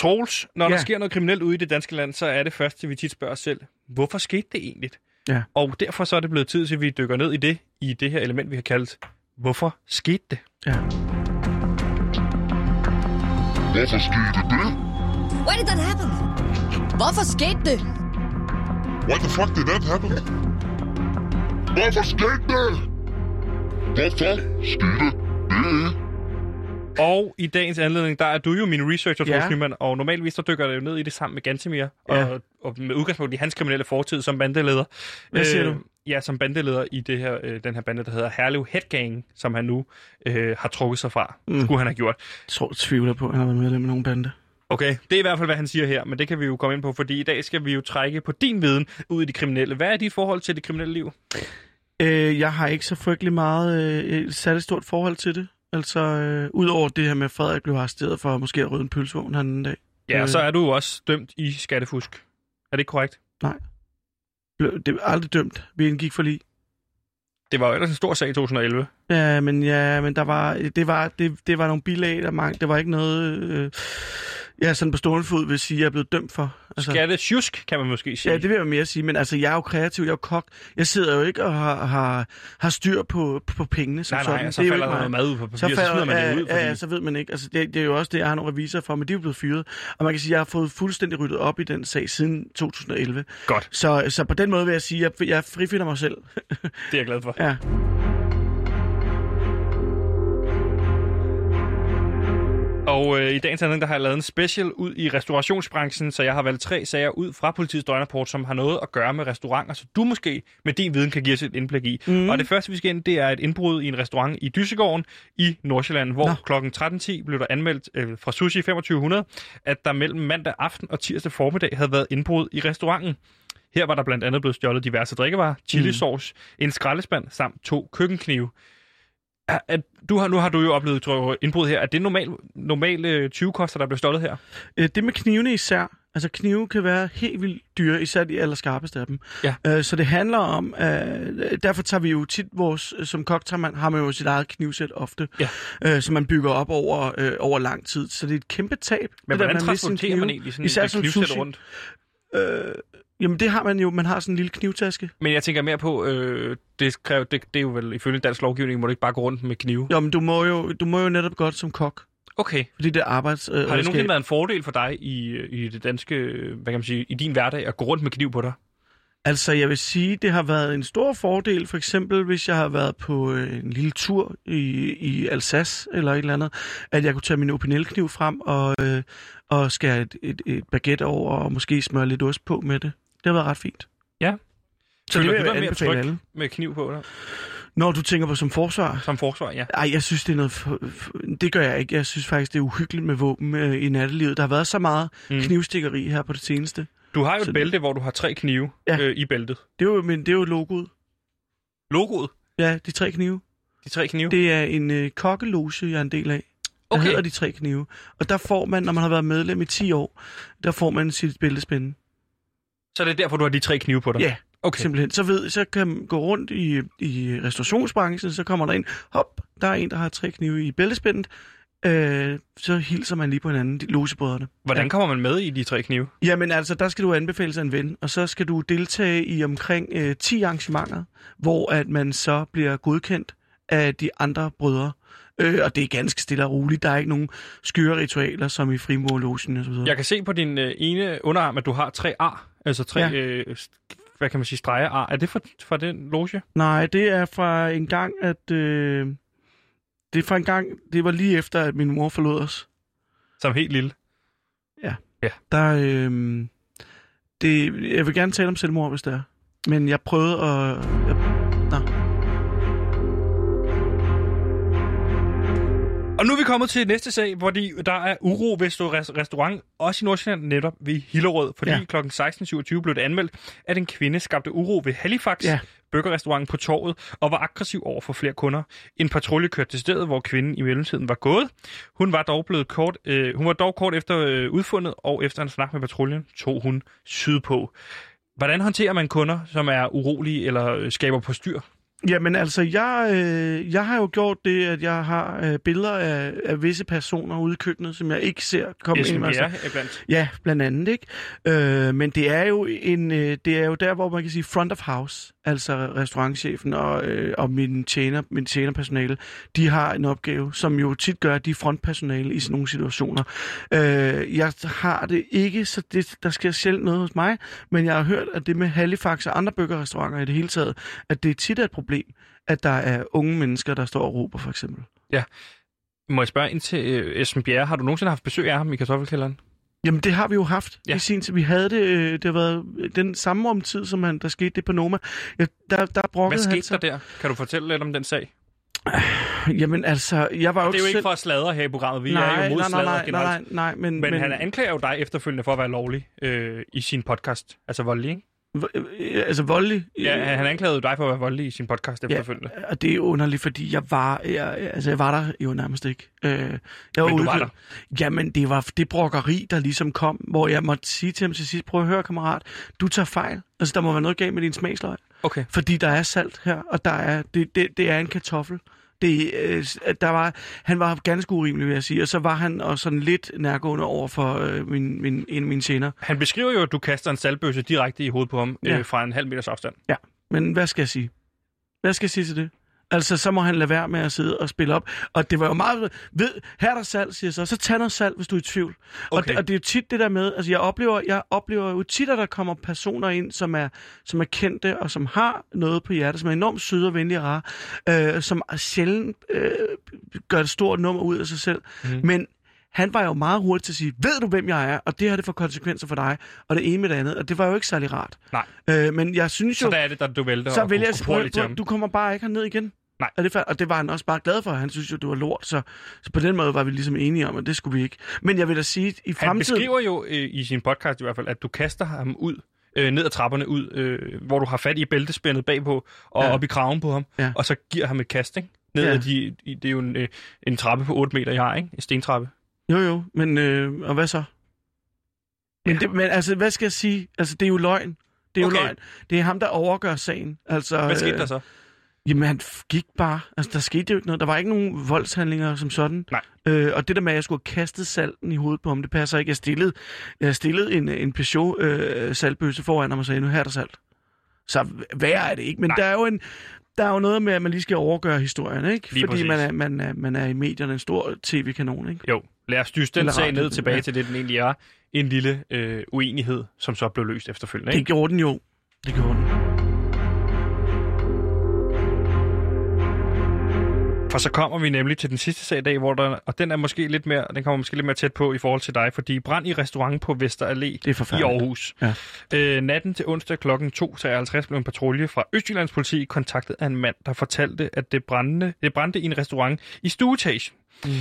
Troels, når ja. Der sker noget kriminelt ude i det danske land, så er det første, vi tit spørger os selv, hvorfor skete det egentlig? Ja. Og derfor så er det blevet tid til, at vi dykker ned i det, i det her element, vi har kaldt, hvorfor skete det? ja. Hvorfor skete det? Why did that happen? Hvorfor skete det? Why the fuck did that happen? Hvorfor skete det? Hvorfor skete det? Og i dagens anledning, der er du jo min researcher, Ja. Troels Nyman, og normalvis så dykker jeg jo ned i det sammen med Gantemir, Ja. og, og med udgangspunkt i hans kriminelle fortid som bandeleder. Hvad siger Øh, du? ja, som bandeleder i det her, øh, den her bande, der hedder Herlev Headgang, som han nu øh, har trukket sig fra. Mm. Skulle han have gjort. Jeg tror, tvivler på, at han har været medlem af nogen bande. Okay, det er i hvert fald, hvad han siger her, men det kan vi jo komme ind på, fordi i dag skal vi jo trække på din viden ud i de kriminelle. Hvad er dit forhold til det kriminelle liv? Øh, jeg har ikke så frygtelig meget, øh, et særligt stort forhold til det. Altså, øh, udover det her med, at Frederik blev arresteret for måske at rydde en pølsevogn han en dag. Ja, Øh. så er du jo også dømt i skattefusk. Er det ikke korrekt? Blev- Det var aldrig dømt. Vi indgik for lige. Det var jo ellers en stor sag i 2011. Ja, men ja, men der var, det var, det, det var nogle bilag, der mange, det var ikke noget, øh, ja, sådan på stående fod vil sige, jeg er blevet dømt for. Altså, Skattesjusk, kan man måske sige. Ja, det vil jeg mere sige, men altså, jeg er jo kreativ, jeg er jo kok. Jeg sidder jo ikke og har, har, har styr på, på pengene som nej, sådan. nej, og så Det er jo falder der noget mad ud på papir, så, så, falder, smider man det ud. Fordi... ja, ja, så ved man ikke. Altså, det, det er jo også det, jeg har nogle revisorer for, men de er jo blevet fyret. Og man kan sige, at jeg har fået fuldstændig ryddet op i den sag siden 2011. Godt, Så, så på den måde vil jeg sige, at jeg, jeg frifinder mig selv. det er jeg glad for. Ja. Og øh, i dagens anledning, der har jeg lavet en special ud i restaurationsbranchen, så jeg har valgt tre sager ud fra politiets døgnrapport, som har noget at gøre med restauranter, så du måske med din viden kan give os et indblik i. Mm. Og det første, vi skal ind, det er et indbrud i en restaurant i Dyssegården i Nordsjælland, hvor kl. 13.10 blev der anmeldt øh, fra Sushi 2500, at der mellem mandag aften og tirsdag formiddag havde været indbrud i restauranten. Her var der blandt andet blevet stjålet diverse drikkevarer, chilisauce, mm. en skraldespand samt to køkkenknive. At du har, nu har du jo oplevet tror indbrud her. Er det normal, normale 20-koster, der bliver stjålet her? Øh, Det med knivene især, altså knive kan være helt vildt dyre, især de allerskarpeste af dem. Ja. Øh, Så det handler om, øh, derfor tager vi jo tit vores, som kok tager man, har man jo sit eget knivsæt ofte, Ja. øh, som man bygger op over, øh, over lang tid. Så det er et kæmpe tab. Men det der hvordan miste sin transporterer man egentlig sådan Især et som knivsæt sushi. rundt? Øh, jamen det har man jo, man har sådan en lille knivtaske. Men jeg tænker mere på, øh, det, kræver, det, det er jo vel ifølge dansk lovgivning, må du ikke bare gå rundt med knive. Jo, men du må jo, du må jo netop godt som kok, Okay. fordi det er arbejds... Øh, Har det redskab. nogensinde været en fordel for dig i, øh, i det danske, øh, hvad kan man sige, i din hverdag at gå rundt med kniv på dig? Altså, jeg vil sige, det har været en stor fordel, for eksempel hvis jeg har været på øh, en lille tur i, i Alsace eller et eller andet, at jeg kunne tage min opinelkniv frem og, øh, og skære et, et, et baguette over og måske smøre lidt ost på med det. Det har været ret fint. Ja. Så Føler det vil jeg anbefale alle. med kniv på dig Når du tænker på som forsvar, som forsvar? Ja. ej, jeg synes, det er noget... Det gør jeg ikke. Jeg synes faktisk, det er uhyggeligt med våben øh, i nattelivet. Der har været så meget Mm. knivstikkeri her på det seneste. Du har jo Så- et bælte, hvor du har tre knive Ja. øh, i bæltet. Det er jo, men det er jo logoet. Logoet, Ja, de tre knive. de tre knive. Det er en øh, kokkeloge, jeg er en del af. Der Okay. hedder de tre knive. Og der får man, når man har været medlem i 10 år, der får man sit bæltespænde. Så det er derfor, du har de tre knive på dig? Ja, Okay. simpelthen. Så, ved, så kan man gå rundt i, i restaurationsbranchen, så kommer der ind, hop, der er en, der har tre knive i bæltespændet. Øh, så hilser man lige på hinanden, de logebrødrene. Hvordan Ja. kommer man med i de tre knive? Jamen altså, der skal du anbefale sig en ven, og så skal du deltage i omkring øh, 10 arrangementer, hvor at man så bliver godkendt af de andre brødre. Øh, og det er ganske stille og roligt. Der er ikke nogen skøre ritualer, som i frimurlogen og så videre. Jeg kan se på din øh, ene underarm, at du har tre ar. Altså tre, Ja. øh, hvad kan man sige, streger ar. Er det fra, fra den loge? Nej, det er fra en gang, at... Øh, det er fra en gang, det var lige efter, at min mor forlod os. Som helt lille. Der, øh, det, jeg vil gerne tale om selvmord, hvis det er. Men jeg prøvede at... Jeg, Og nu er vi kommet til næste sag, hvor de, der er uro ved Restaurant, også i Nordsjælland netop ved Hillerød, fordi ja. Ja. kl. 16.27 blev det anmeldt, at en kvinde skabte uro ved Halifax, Ja. burgerrestauranten på torvet, og var aggressiv over for flere kunder. En patrulje kørte til stedet, hvor kvinden i mellemtiden var gået. Hun var dog blevet kort, øh, hun var dog kort efter øh, udfundet, og efter en snak med patruljen tog hun sydpå. Hvordan håndterer man kunder, som er urolige eller øh, skaber på styr? Jamen altså, jeg, øh, jeg har jo gjort det, at jeg har øh, billeder af, af visse personer ude i køkkenet, som jeg ikke ser komme ind. Altså, blandt. ja, blandt andet, ikke? Øh, men det er, jo en, øh, det er jo der, hvor man kan sige front of house, altså restaurantchefen og, øh, og min, tjener, min tjenerpersonale, de har en opgave, som jo tit gør, at de er frontpersonale i sådan nogle situationer. Øh, jeg har det ikke, så det, der sker sjældent noget hos mig, men jeg har hørt, at det med Halifax og andre burgerrestauranter i det hele taget, at det tit er et problem, at der er unge mennesker, der står og råber, for eksempel. Ja. Må jeg spørge ind til øh, Esben Bjerre? Har du nogensinde haft besøg af ham i kartoffelkælderen? Jamen, det har vi jo haft Ja. i sin tid. Vi havde det, øh, det har været den samme omtid, som han, der skete det på Noma. Ja, der, der brokkede Hvad han skete der der? Kan du fortælle lidt om den sag? Jamen, altså, jeg var jo Det er jo selv... ikke for at sladre her i programmet. Vi nej, er jo mod nej, nej, nej, generelt. nej, nej, men... Men, men han anklager jo dig efterfølgende for at være lovlig øh, i sin podcast. Altså voldelig, ikke? Øh, Altså, voldelig... Ja, han, han anklagede dig for at være voldelig i sin podcast efterfølgende. Ja, og det er underligt, fordi jeg var, jeg, altså jeg var der jo nærmest ikke. Øh, jeg var Men du ude var der. Jamen, det var det brokkeri, der ligesom kom, hvor jeg måtte sige til ham til sidst, prøv at høre, kammerat, du tager fejl. Altså, der må være noget galt med din smagsløg. Okay. Fordi der er salt her, og der er, det, det, det er en kartoffel. Det, øh, der var, han var ganske urimelig, vil jeg sige. Og så var han også sådan lidt nærgående over for øh, min, min, en af mine tjener. Han beskriver jo, at du kaster en salgbøsse direkte i hovedet på ham Ja. øh, fra en halv meters afstand. Ja, men hvad skal jeg sige? Hvad skal jeg sige til det? Altså, så må han lade være med at sidde og spille op. Og det var jo meget... Ved, her er der salt, siger så. Så tag noget salt, hvis du er i tvivl. Og, Okay. det, og det er jo tit det der med... Altså, jeg oplever, jeg oplever jo tit, at der kommer personer ind, som er, som er kendte, og som har noget på hjertet, som er enormt søde og venlige og rare, øh, som sjældent øh, gør et stort nummer ud af sig selv. Mm. Men han var jo meget hurtig til at sige, ved du, hvem jeg er? Og det har det for konsekvenser for dig. Og det ene med det andet. Og det var jo ikke særlig rart. Nej. Øh, men jeg synes Så jo... der er det, da du vælter Så og vil jeg prøv, prøv, du kommer bare ikke herned igen. Nej. Er det, og det var han også bare glad for. Han synes jo, det var lort. Så, så på den måde var vi ligesom enige om, at det skulle vi ikke. Men jeg vil da sige, i Han fremtiden... beskriver jo øh, i sin podcast i hvert fald, at du kaster ham ud, øh, ned ad trapperne ud, øh, hvor du har fat i bæltespændet bagpå og Ja. op i kraven på ham, Ja. og så giver ham et kast, ikke? Ned Ja. ad de, i- det er jo en, øh, en trappe på 8 meter, jeg har, ikke? En stentrappe. Jo, jo, men øh, og hvad så? Men, det, men altså, hvad skal jeg sige? Altså, det er jo løgn. Det er Okay. jo løgn. Det er ham, der overgør sagen. Altså, Hvad skete øh, der så? Jamen, han gik bare. Altså, der skete jo ikke noget. Der var ikke nogen voldshandlinger som sådan. Nej. Øh, og det der med, at jeg skulle have kastet salten i hovedet på ham, det passer ikke. Jeg stillede, jeg stillede en, en Peugeot øh, saltbøsse foran ham og sagde, nu her er der salt. Så værre er det ikke. Men Nej. der er jo en... Der er jo noget med, at man lige skal overgøre historien, ikke? Lige Fordi præcis. man er, man, er, man er i medierne en stor tv-kanon, ikke? Jo, lad os dyste den sag ned tilbage ja. til det, den egentlig er. En lille øh, uenighed, som så blev løst efterfølgende, Det ikke? gjorde den jo. Det gjorde den. For så kommer vi nemlig til den sidste sag i dag, hvor der, og den er måske lidt mere, den kommer måske lidt mere tæt på i forhold til dig, fordi brand i restaurant på Vester Allé i. Aarhus. Ja. Øh, natten til onsdag kl. 2.53 blev en patrulje fra Østjyllands politi kontaktet af en mand, der fortalte, at det brændte, det brændte i en restaurant i stueetagen. Mm.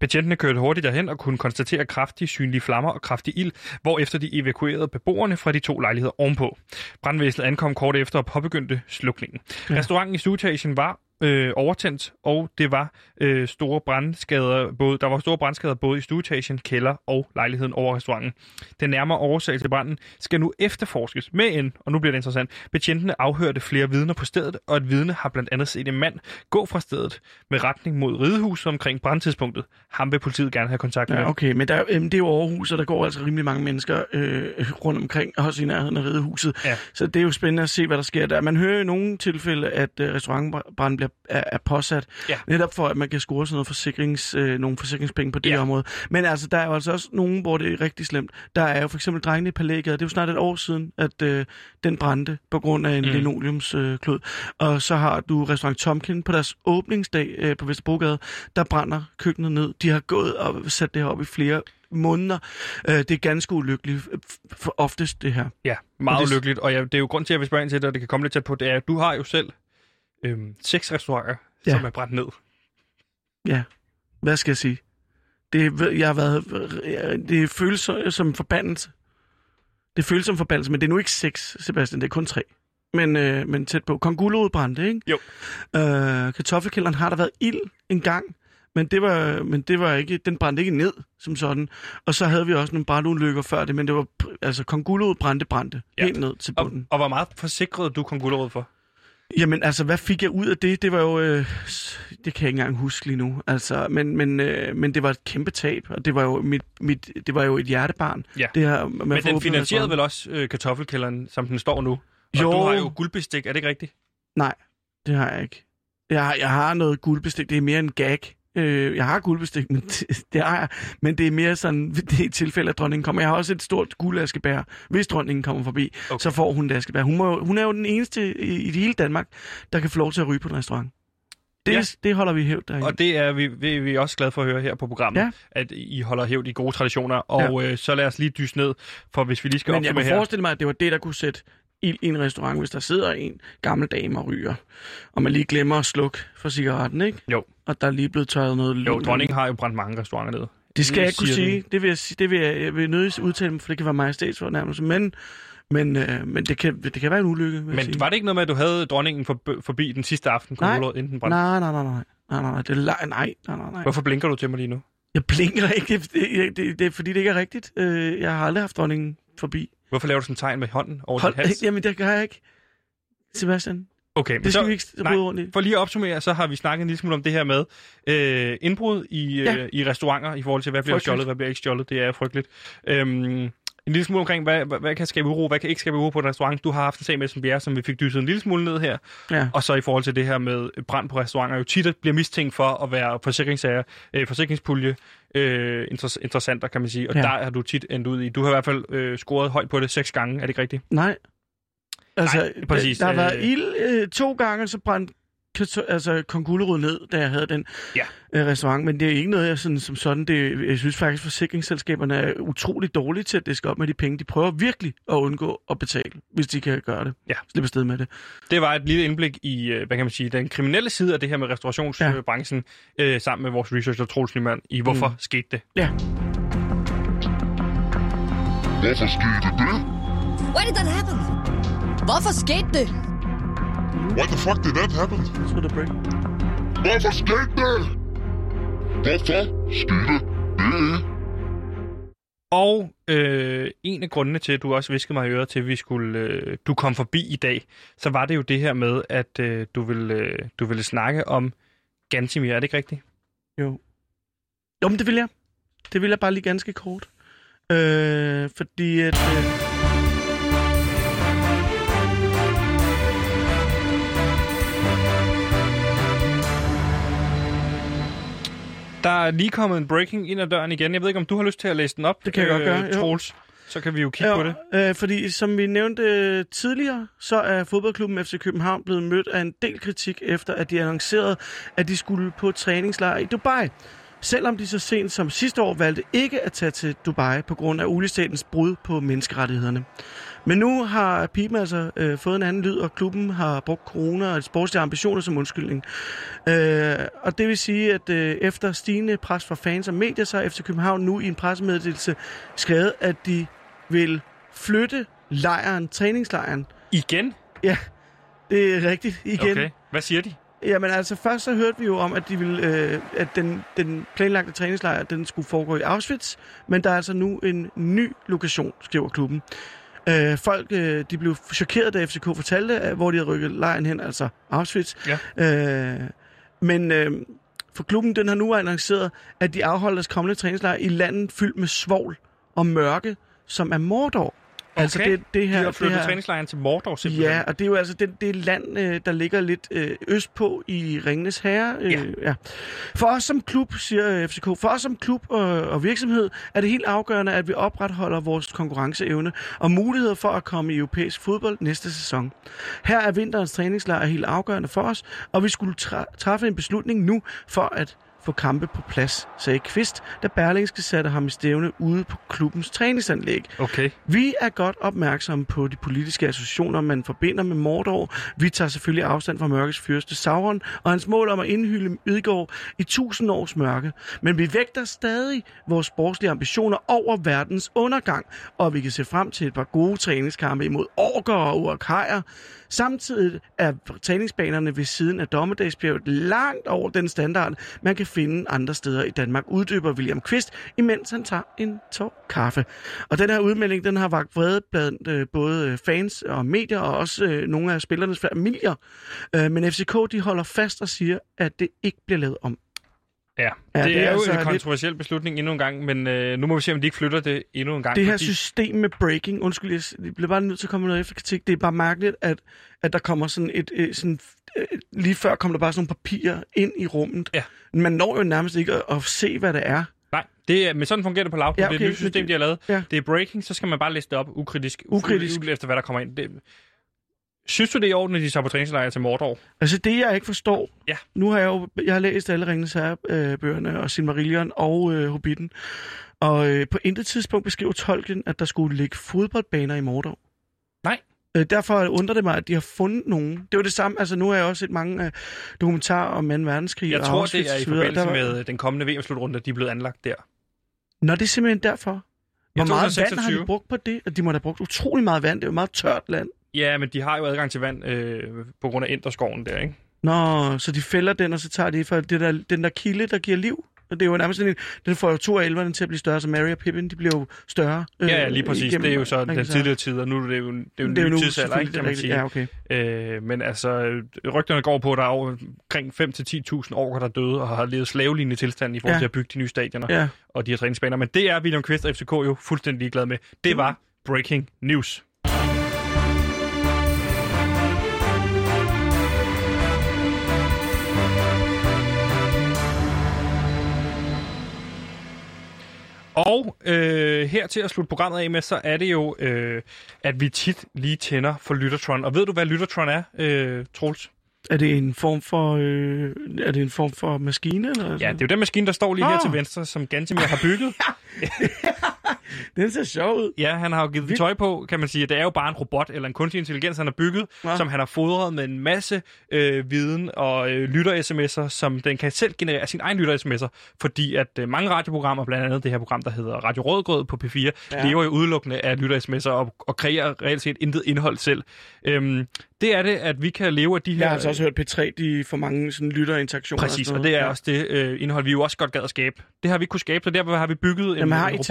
Betjentene kørte hurtigt derhen og kunne konstatere kraftige synlige flammer og kraftig ild, hvorefter de evakuerede beboerne fra de to lejligheder ovenpå. Brandvæsenet ankom kort efter og påbegyndte slukningen. Ja. Restauranten i stueetagen var øh, overtændt, og det var øh, store brandskader, både, der var store brandskader både i stueetagen, kælder og lejligheden over restauranten. Den nærmere årsag til branden skal nu efterforskes med en, og nu bliver det interessant, betjentene afhørte flere vidner på stedet, og et vidne har blandt andet set en mand gå fra stedet med retning mod ridehuset omkring brandtidspunktet. Ham vil politiet gerne have kontakt med. Ja, okay, men der, øhm, det er jo Aarhus, og der går altså rimelig mange mennesker øh, rundt omkring, også i nærheden af Ridehuset. Ja. Så det er jo spændende at se, hvad der sker der. Man hører i nogle tilfælde, at øh, restaurantbrand bliver, er, er påsat, Ja. netop for, at man kan score sådan noget forsikrings, øh, nogle forsikringspenge på det Ja. område. Men altså, der er jo altså også nogen, hvor det er rigtig slemt. Der er jo for eksempel drengene i Palægade. Det er jo snart et år siden, at øh, den brændte på grund af en Mm. linoleumsklud. Øh, og så har du restaurant Tomkin på deres åbningsdag øh, på Vesterbrogade. Der brænder køkkenet ned. De har gået og sat det her op i flere måneder. Øh, det er ganske ulykkeligt f- for oftest, det her. Ja, meget Og det- ulykkeligt. Og ja, det er jo grund til, at jeg vil spørge ind til det, og det kan komme lidt tæt på, det er, at du har jo selv øhm, seks restauranter, ja. Som er brændt ned. Ja, hvad skal jeg sige? Det, jeg har været, det føles så- som forbandelse. Det føles som forbandelse, men det er nu ikke seks, Sebastian, det er kun tre. Men, øh, men tæt på. Konguloet brændte, ikke? Jo. Øh, kartoffelkælderen har der været ild en gang, men det var, men det var ikke, den brændte ikke ned som sådan. Og så havde vi også nogle brandulykker før det, men det var, altså konguloet brændte, brændte Ja. helt ned til Og, bunden. og hvor meget forsikrede du kongulerået for? Jamen, altså, hvad fik jeg ud af det? Det var jo... Øh, det kan jeg ikke engang huske lige nu. Altså, men, men, øh, men det var et kæmpe tab, og det var jo, mit, mit, det var jo et hjertebarn. Ja. Det her, Men den finansierede vel også øh, kartoffelkælderen, som den står nu? Og Jo. du har jo guldbestik, er det ikke rigtigt? Nej, det har jeg ikke. Jeg har, jeg har noget guldbestik. Det er mere en gag. Øh, jeg har guldbestik, men det, det har jeg. Men det er mere sådan, det er et tilfælde, at dronningen kommer. Jeg har også et stort guldaskebær. Hvis dronningen kommer forbi, Okay. så får hun et askebær. Hun, må, hun er jo den eneste i, i hele Danmark, der kan få lov til at ryge på en restaurant. Det, Ja. det holder vi hævd derinde. Og det er vi, vi, vi er også glade for at høre her på programmet, Ja. at I holder hævd i gode traditioner. Og øh, så lad os lige dyse ned, for hvis vi lige skal Men jeg her. forestille mig, at det var det, der kunne sætte ild i en restaurant, hvis der sidder en gammel dame og ryger, og man lige glemmer at slukke for cigaretten, ikke? Jo. Og der er lige blevet tørret noget Jo, lun. dronningen har jo brændt mange restauranter ned. Det skal jeg ikke kunne sige. Det vil jeg, sige- det vil jeg, jeg vil nødig udtale mig, for det kan være majestætsfornærmelse. Men, men, øh, men det, kan, det kan være en ulykke, Men sige. var det ikke noget med, at du havde dronningen for, forbi den sidste aften, Nej. Kronolåret, inden den brændte? Nej, nej, nej, nej. Nej, nej, nej, det er nej, nej, nej, nej, nej. Hvorfor blinker du til mig lige nu? Jeg blinker ikke, det, det, det, det er fordi, det ikke er rigtigt. Øh, jeg har aldrig haft dronningen forbi. Hvorfor laver du sådan en tegn med hånden over Hold, din hals? jamen, det gør jeg ikke. Sebastian, Okay, men det skal så, vi ikke nej, i. For lige at opsummere, så har vi snakket en lille smule om det her med øh, indbrud i, øh, Ja. i restauranter, i forhold til, hvad bliver Frygteligt. stjålet, hvad bliver ikke stjålet. Det er frygteligt. Øhm, en lille smule omkring, hvad, hvad, hvad kan skabe uro, hvad kan ikke skabe uro på en restaurant. Du har haft en sag med Bjerre, som vi fik dyset en lille smule ned her. Ja. Og så i forhold til det her med brand på restauranter, jo tit bliver mistænkt for at være forsikringssager, øh, forsikringspulje, øh, inter- interessanter, kan man sige. Og Ja. der har du tit endt ud i. Du har i hvert fald øh, scoret højt på det seks gange, er det ikke rigtigt? Nej. Altså, Nej, præcis. Der har været Øh, ild øh, to gange, så brændte karto- altså, Kong Gullerud ned, da jeg havde den Ja. øh, restaurant. Men det er ikke noget, jeg sådan, som sådan... Det, jeg synes faktisk, forsikringsselskaberne er utrolig dårlige til at diske op med de penge. De prøver virkelig at undgå at betale, hvis de kan gøre det. Ja. Slippe sted med det. Det var et lille indblik i, hvad kan man sige, den kriminelle side af det her med restaurationsbranchen, ja. øh, sammen med vores researcher Troels Lyman, i hvorfor mm. skete det. Ja. Hvorfor skete det? Why did that happen? Hvorfor skete det? Why the fuck did that happen? Så the break. Hvorfor skete det? Hvorfor skete det? Og øh, en af grundene til, at du også viskede mig i øret til, at vi skulle, øh, du kom forbi i dag, så var det jo det her med, at øh, du, ville, øh, du ville snakke om Gantimir. Er det ikke rigtigt? Jo. Jo, men det vil jeg. Det vil jeg bare lige ganske kort. Øh, fordi at... Øh, Der er lige kommet en breaking ind ad døren igen. Jeg ved ikke, om du har lyst til at læse den op, øh, Det kan jeg godt gøre, jo. Troels. Så kan vi jo kigge på det. Øh, fordi som vi nævnte øh, tidligere, så er fodboldklubben FC København blevet mødt af en del kritik efter, at de annoncerede, at de skulle på træningslejr i Dubai. Selvom de så sent som sidste år valgte ikke at tage til Dubai på grund af ulistatens brud på menneskerettighederne. Men nu har Pipen altså øh, fået en anden lyd, og klubben har brugt corona og sportslige ambitioner som undskyldning. Øh, og det vil sige, at øh, efter stigende pres fra fans og medier, så har FC København nu i en pressemeddelelse skrevet, at de vil flytte lejren, træningslejren. Igen? Ja, det er rigtigt igen. Okay. Hvad siger de? Jamen altså, først så hørte vi jo om, at, de ville, øh, at den, den planlagte træningslejr, den skulle foregå i Auschwitz, men der er altså nu en ny lokation, skriver klubben. Øh, folk øh, de blev chokeret, da FCK fortalte, hvor de havde rykket lejren hen, altså Auschwitz. Ja. Øh, men øh, for klubben, den har nu annonceret, at de afholder deres kommende træningslejr i landet fyldt med svovl og mørke, som er Mordor. Altså Okay. det, det De her, har det flyttet træningslejren til Mordor simpelthen. Ja, og det er jo altså det, det land, øh, der ligger lidt øh, østpå i Ringenes Herre. Øh, Ja. ja. For os som klub, siger FCK, for os som klub og, og virksomhed, er det helt afgørende, at vi opretholder vores konkurrenceevne og muligheder for at komme i europæisk fodbold næste sæson. Her er vinterens træningslejr helt afgørende for os, og vi skulle træffe en beslutning nu for at få kampe på plads, sagde Kvist, da Berlingske satte ham i stævne ude på klubbens træningsanlæg. Okay. Vi er godt opmærksomme på de politiske associationer, man forbinder med Mordor. Vi tager selvfølgelig afstand fra mørkets fyrste Sauron og hans mål om at indhylde Midgård i tusind års mørke. Men vi vægter stadig vores sportslige ambitioner over verdens undergang, og vi kan se frem til et par gode træningskampe imod orker og urkajer. Samtidig er træningsbanerne ved siden af dommedagsbjerget langt over den standard, man kan finde andre steder i Danmark, uddyber William Kvist, imens han tager en tår kaffe. Og den her udmelding, den har vagt vrede blandt øh, både øh, fans og medier, og også øh, nogle af spillernes familier. Øh, men FCK, de holder fast og siger, at det ikke bliver lavet om. Ja, Ja, det, det er, er jo altså en lidt- kontroversiel beslutning endnu en gang, men øh, nu må vi se, om de ikke flytter det endnu en gang. Det her fordi- system med breaking, undskyld, jeg bliver bare nødt til at komme noget efter kritik. Det er bare mærkeligt, at, at der kommer sådan et, et sådan, øh, lige før kom der bare sådan nogle papirer ind i rummet. Ja. Man når jo nærmest ikke at, at se, hvad det er. Nej, det er, men sådan fungerer det på Loud. Ja, okay, det er et nyt system, de har lavet. ja. Det er breaking, så skal man bare læse det op ukritisk. Ukritisk. Efter hvad der kommer ind. Det, Synes du, det er i orden, at de tager på træningslejr til Mordor? Altså det, jeg ikke forstår, Ja. nu har jeg jo jeg har læst alle Ringens Herre-bøgerne og Silmarillion og øh, Hobbiten, og øh, på intet tidspunkt beskriver Tolkien, at der skulle ligge fodboldbaner i Mordor. Nej. Øh, derfor undrer det mig, at de har fundet nogen. Det var det samme, altså nu har jeg også set mange øh, dokumentarer om 2. verdenskrig Jeg og tror, Auschwitz det er i forbindelse var- med den kommende VM-slutrunde, at de er blevet anlagt der. Nå, det er simpelthen derfor. Hvor meget vand har de 26. brugt på det? At de må da have brugt utrolig meget vand. Det er jo et meget tørt land. Ja, men de har jo adgang til vand øh, på grund af Enderskoven der, ikke? Nå, så de fælder den, og så tager de fra det der, den der kilde, der giver liv. Og det er jo nærmest sådan en, den får jo to af elverne til at blive større, så Mary og Pippin, de bliver jo større. Ja, ja, øh, lige præcis. igennem- Det er jo så den tidligere tid, og nu er det jo, det er jo en Det er ny nu tidsalder, ikke, kan man sige. Ja, okay. Øh, men altså, øh, rygterne går på, at der er omkring 5-10.000 år, der er døde og har levet slavelignende tilstand i forhold Ja. til at bygge de nye stadioner Ja. og de her træningsbaner. Men det er William Kvist og FCK jo fuldstændig ligeglade med. Det var breaking news. Og øh, her til at slutte programmet af med, så er det jo, øh, at vi tit lige tænder for Lyttertron. Og ved du, hvad Lyttertron er, øh, Troels? Er det en form for, øh, er det en form for maskine? Eller Ja, det er jo den maskine, der står lige her Ah. til venstre, som Gantemir har bygget. Den ser sjov ud. Ja, han har jo givet Vildt. tøj på, kan man sige. Det er jo bare en robot eller en kunstig intelligens, han har bygget, Ja. som han har fodret med en masse øh, viden og øh, lytter-sms'er, som den kan selv generere sin egen lytter-sms'er, fordi at øh, mange radioprogrammer, blandt andet det her program, der hedder Radio Rødgrød på P4, ja. Ja. lever jo udelukkende af lytter-sms'er og, og kreerer reelt set intet indhold selv. Øhm, det er det, at vi kan leve af de her... Jeg har altså også hørt P3, de får mange sådan lytterinteraktioner. Præcis, og noget. det er også det øh, indhold, vi jo også godt gad at skabe. Det har vi kunne skabe, så derfor har vi bygget en, Jamen, har en I robot.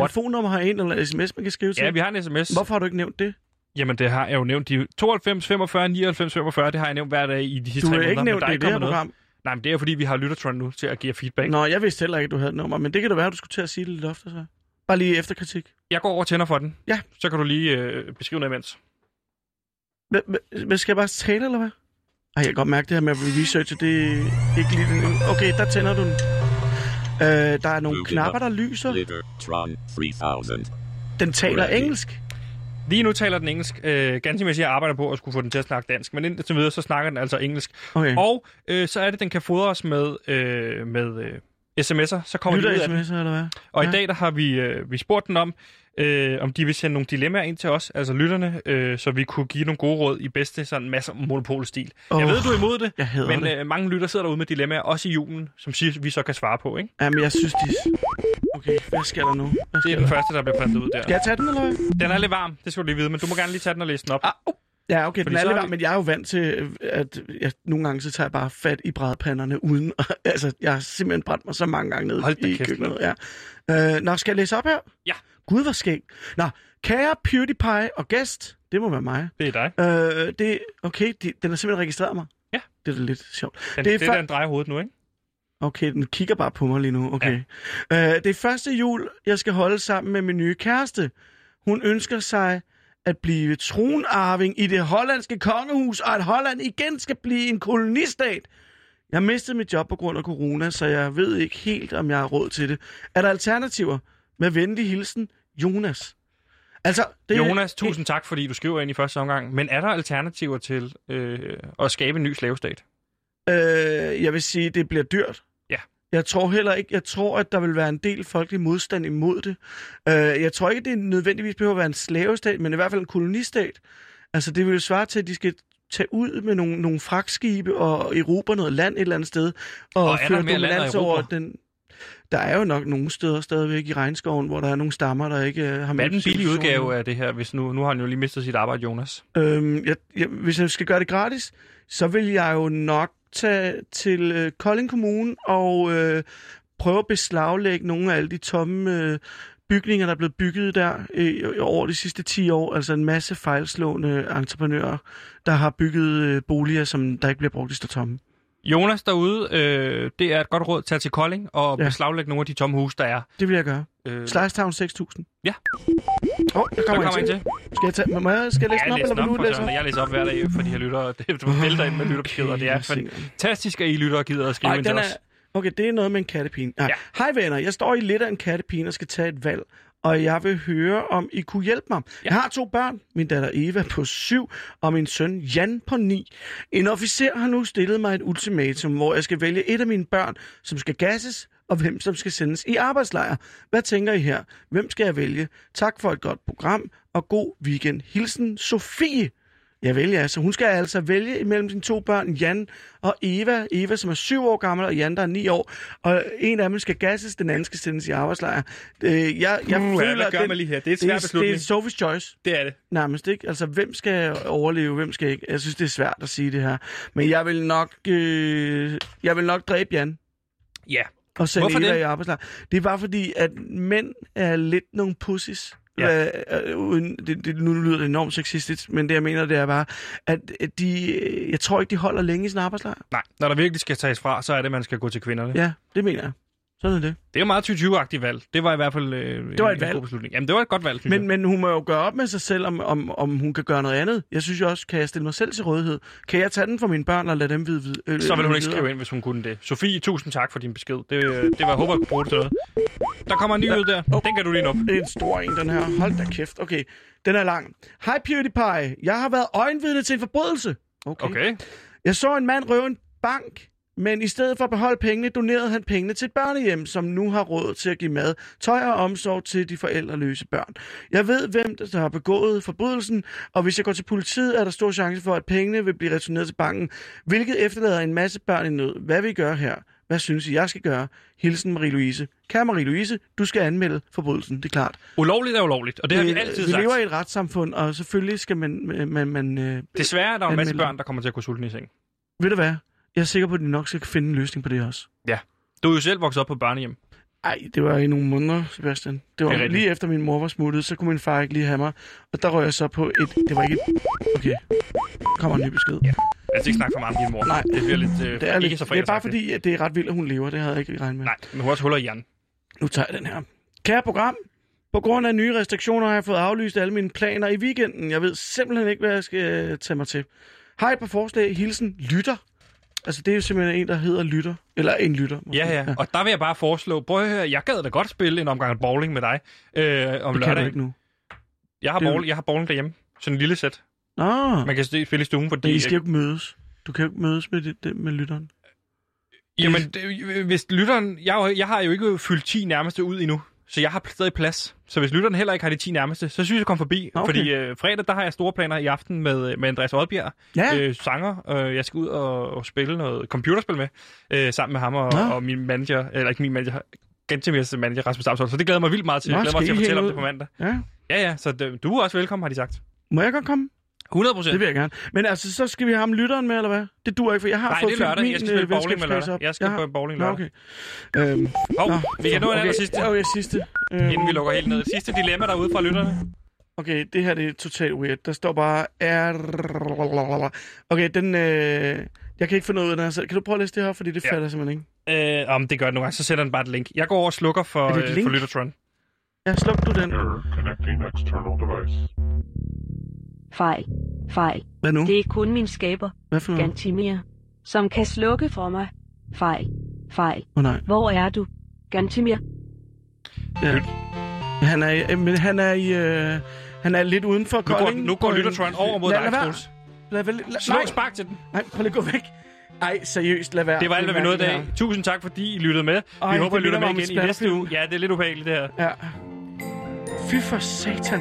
Telefonnummer herinde, eller sms, man kan skrive til? Ja, vi har en sms. Hvorfor har du ikke nævnt det? Jamen, det har jeg jo nævnt. De 92, 45, 99, 45, det har jeg nævnt hver dag i de sidste Du tre har måneder. ikke men nævnt der er det i ikke det her program. Nej, men det er fordi, vi har Lyttertron nu til at give feedback. Nå, jeg vidste heller ikke, at du havde et nummer, men det kan da være, at du skulle til at sige det lidt ofte, så. Bare lige efter kritik. Jeg går over og tænder for den. Ja. Så kan du lige øh, beskrive noget imens. Hvad skal jeg bare tale, eller hvad? Ej, jeg kan godt mærke det her med at researche, det er ikke lige. Okay, der tænder du den. Øh, der er nogle knapper, der lyser. Tron 3000. Den taler Ready. engelsk. Lige nu taler den engelsk. Øh, ganske at jeg arbejder på at skulle få den til at snakke dansk, men indtil videre, så snakker den altså engelsk. Okay. Og øh, så er det, den kan fodres med, øh, med øh, sms'er. Så kommer de ud Lytter af den. sms'er, eller hvad? Og Ja. i dag der har vi, øh, vi spurgt den om, øh, om de vil sende nogle dilemmaer ind til os, altså lytterne, øh, så vi kunne give nogle gode råd i bedste sådan masser monopolstil. Oh. Jeg ved, du er imod det, men det. øh, mange lytter sidder derude med dilemmaer, også i julen, som vi så kan svare på. Ikke? Jamen, jeg synes, de... Okay, hvad sker der nu? Hvad Det sker er den der? første, der bliver printet ud der. Skal jeg tage den, eller hvad? Den er lidt varm, det skal du lige vide, men du må gerne lige tage den og læse den op. Ah, uh. Ja, okay, Fordi den er lidt varm, vi- men jeg er jo vant til, øh, at jeg, nogle gange så tager jeg bare fat i brædpanderne uden... altså, jeg har simpelthen brændt mig så mange gange ned Hold i kæft, køkkenet. Ja. Øh, nå, skal jeg læse op her? Ja. Gud, hvor skægt. Nå, kære PewDiePie og gæst, det må være mig. Det er dig. Øh, det, okay, de, den har simpelthen registreret mig. Ja. Det er da lidt sjovt. Den, det er er, det er fa- den drejer hovedet nu, ikke? Okay, den kigger bare på mig lige nu. Okay. Ja. Øh, det er første jul, jeg skal holde sammen med min nye kæreste. Hun ønsker sig at blive tronarving i det hollandske kongehus, og at Holland igen skal blive en kolonistat. Jeg mistede mit job på grund af corona, så jeg ved ikke helt, om jeg har råd til det. Er der alternativer? Med venlig hilsen, Jonas. Altså, det Jonas, tusind tak, fordi du skriver ind i første omgang. Men er der alternativer til øh, at skabe en ny slavestat? Øh, jeg vil sige, det bliver dyrt. Ja. Jeg tror heller ikke, jeg tror, at der vil være en del folkelig modstand imod det. Øh, jeg tror ikke, det nødvendigvis behøver at være en slavestat, men i hvert fald en kolonistat. Altså, det vil jo svare til, at de skal tage ud med nogle, nogle fragtskibe og erobre noget land et eller andet sted. Og, Og føre dominans over den... Der er jo nok nogle steder stadigvæk i regnskoven, hvor der er nogle stammer, der ikke øh, har Hvad er med den billige udgave af det her, hvis nu, nu har han jo lige mistet sit arbejde, Jonas? Øhm, jeg, jeg, hvis jeg skal gøre det gratis, så vil jeg jo nok tage til øh, Kolding Kommune og øh, prøve at beslaglægge nogle af alle de tomme øh, bygninger, der er blevet bygget der øh, over de sidste 10 år. Altså en masse fejlslående entreprenører, der har bygget øh, boliger, som der ikke bliver brugt, de står tomme. Jonas derude, øh, det er et godt råd. Tag til Kolding og Ja. ja. beslaglægge nogle af de tomme huse, der er. Det vil jeg gøre. Øh, Slicetown 6000. Ja. Åh, oh, der kommer, kommer en til. til. Skal jeg, tage, må jeg, skal jeg læse den Jeg op, eller den vil du læse op? Jeg læser op hver dag for de her lyttere. Det vælter ind med lytterbeskeder. Det er fantastisk, at I lytter og gider at skrive Ej, ind til den os. er... Okay, det er noget med en kattepine. Ja. Ja. Hej venner, jeg står i lidt af en kattepine og skal tage et valg. Og jeg vil høre, om I kunne hjælpe mig. Jeg har to børn, min datter Eva på syv, og min søn Jan på ni. En officer har nu stillet mig et ultimatum, hvor jeg skal vælge et af mine børn, som skal gasses, og hvem som skal sendes i arbejdslejr. Hvad tænker I her? Hvem skal jeg vælge? Tak for et godt program, og god weekend. Hilsen Sofie. Jeg vælger altså. Hun skal altså vælge imellem sine to børn, Jan og Eva. Eva, som er syv år gammel, og Jan, der er ni år. Og en af dem skal gasses, den anden skal sendes i arbejdslejr. Øh, jeg, jeg Uh, føler, hvad at gør den- man lige her? Det er et det svært er, det er beslutning. Sophie's choice. Det er det. Nærmest ikke. Altså, hvem skal overleve, hvem skal ikke? Jeg synes, det er svært at sige det her. Men jeg vil nok, øh, jeg vil nok dræbe Jan Ja. og sende Hvorfor Eva det? i arbejdslejr. Det er bare fordi, at mænd er lidt nogle pussies. Ja. Ja. Øh, uden, det, det, nu lyder det enormt sexistisk, men det jeg mener, det er bare, at de, øh, jeg tror ikke, de holder længe i sin arbejdslejr. Nej, når der virkelig skal tages fra, så er det, man skal gå til kvinderne. Ja, det mener jeg. Sådan er det. Det er jo meget 2020-agtigt valg. Det var i hvert fald øh, Det var en, et en valg. god beslutning. Jamen, det var et godt valg, synes Men, jeg. men hun må jo gøre op med sig selv, om, om, om hun kan gøre noget andet. Jeg synes jo også, kan jeg stille mig selv til rådighed? Kan jeg tage den for mine børn og lade dem vide? Øh, Så vil hun ikke skrive ind, hvis hun kunne det. Sofie, tusind tak for din besked. Det, øh, det var, jeg håber, jeg kunne bruge det til noget. Der kommer en ny ud der. Den kan du lige nå. Det er en stor en, den her. Hold da kæft. Okay, den er lang. Hej PewDiePie. Jeg har været øjenvidne til en forbrydelse. Okay. Okay. Jeg så en mand røve en bank, men i stedet for at beholde pengene, donerede han pengene til et børnehjem, som nu har råd til at give mad, tøj og omsorg til de forældreløse børn. Jeg ved, hvem der har begået forbrydelsen, og hvis jeg går til politiet, er der stor chance for, at pengene vil blive returneret til banken, hvilket efterlader en masse børn i nød. Hvad vil I gøre her? Hvad synes I, jeg skal gøre? Hilsen Marie-Louise. Kære Marie-Louise, du skal anmelde forbrydelsen, det er klart. Ulovligt er ulovligt, og det har vi altid vi sagt. lever i et retssamfund, og selvfølgelig skal man... man, man øh, Desværre er der en masse børn, der kommer til at gå sultne i seng. ved du hvad? Jeg er sikker på, at de nok skal finde en løsning på det også. Du er jo selv vokset op på børnehjem. Ej, det var i nogle måneder, Sebastian. Det var Det er rigtigt. lige efter min mor var smuttet, så kunne min far ikke lige have mig. Og der røg jeg så på et... Det var ikke et... Okay. Kommer en ny besked. Ja, Jeg skal ikke snakke for meget om din mor. Nej. Det bliver lidt øh, det er, ikke lidt, så det er bare fredagsagtigt. fordi, at det er ret vildt, at hun lever. Det havde jeg ikke regnet med. Nej, men hun har også huller i hjernen. Nu tager jeg den her. Kære program, på grund af nye restriktioner har jeg fået aflyst alle mine planer i weekenden. Jeg ved simpelthen ikke, hvad jeg skal øh, tage mig til. Har et par forslag. Hilsen Lytter. Altså, det er jo simpelthen en, der hedder Lytter. Eller en lytter. Måske. Ja, ja. Og der vil jeg bare foreslå, prøv at høre, jeg gad da godt spille en omgang bowling med dig øh, om Det kan du ikke nu. Jeg har, Det bowling, jeg har bowling derhjemme. Sådan en lille sæt. Nå, Man kan spille i stuen, fordi... men I skal jo ikke mødes. Du kan jo ikke mødes med, det, det, med lytteren. Jamen, det, hvis lytteren... Jeg, jeg har jo ikke fyldt 10 nærmeste ud endnu, så jeg har stadig plads. Så hvis lytteren heller ikke har de 10 nærmeste, så synes jeg, komme forbi. Okay. Fordi øh, fredag, der har jeg store planer i aften med, med Andreas Oddbjerg, Ja, øh, sanger. Øh, jeg skal ud og, og spille noget computerspil med, øh, sammen med ham og, og min manager, eller ikke min manager, Gentimirs manager, Rasmus Damsholm. Så det glæder mig vildt meget til. Nå, Jeg glæder mig til at fortælle om det på mandag. ja. Ja, ja, så det, du er også velkommen, har de sagt. Må jeg godt komme? 100 Det procent. vil jeg gerne. Men altså, så skal vi have ham lytteren med, eller hvad? Det duer ikke, for jeg har Nej, fået det er lørdag. min Jeg skal spille øh, bowling med lørdag. op. Jeg skal har- på bowling Nå, lørdag. okay. Øhm, Hov, nå, vi kan nå en okay. aller sidste, Okay, sidste. Øhm, inden vi lukker helt ned. Sidste dilemma derude fra lytterne. Okay, det her det er totalt weird. Der står bare... Er... Okay, den... Øh... Jeg kan ikke finde ud af den her selv. Kan du prøve at læse det her, fordi det Ja. fatter jeg simpelthen ikke. Øh, om det gør det nogle gange, så sætter den bare et link. Jeg går over og slukker for, det øh, link? for Lyttertron. Ja, sluk du den. Error connecting external device. Fejl. Fejl. Hvad nu? Det er kun min skaber, Hvad for noget? Gantimir, som kan slukke for mig. Fejl. Fejl. Oh, nej. Hvor er du? Gantimir. Ja. Han er, i- men han er i... Øh... Han er lidt uden for Nu går, Kolding. nu går på en- Lyttertron over mod Lad- dig. Troels. Lad, lad, lad, Slå spark til den. nej, prøv lige at gå væk. Ej, seriøst, lad være. Det var alt, hvad vi nåede i dag. Tusind tak, fordi I lyttede med. Ej, vi håber, I lytter med igen en i næste uge. Ja, det er lidt ubehageligt, det her. det her. Ja. Fy for satan.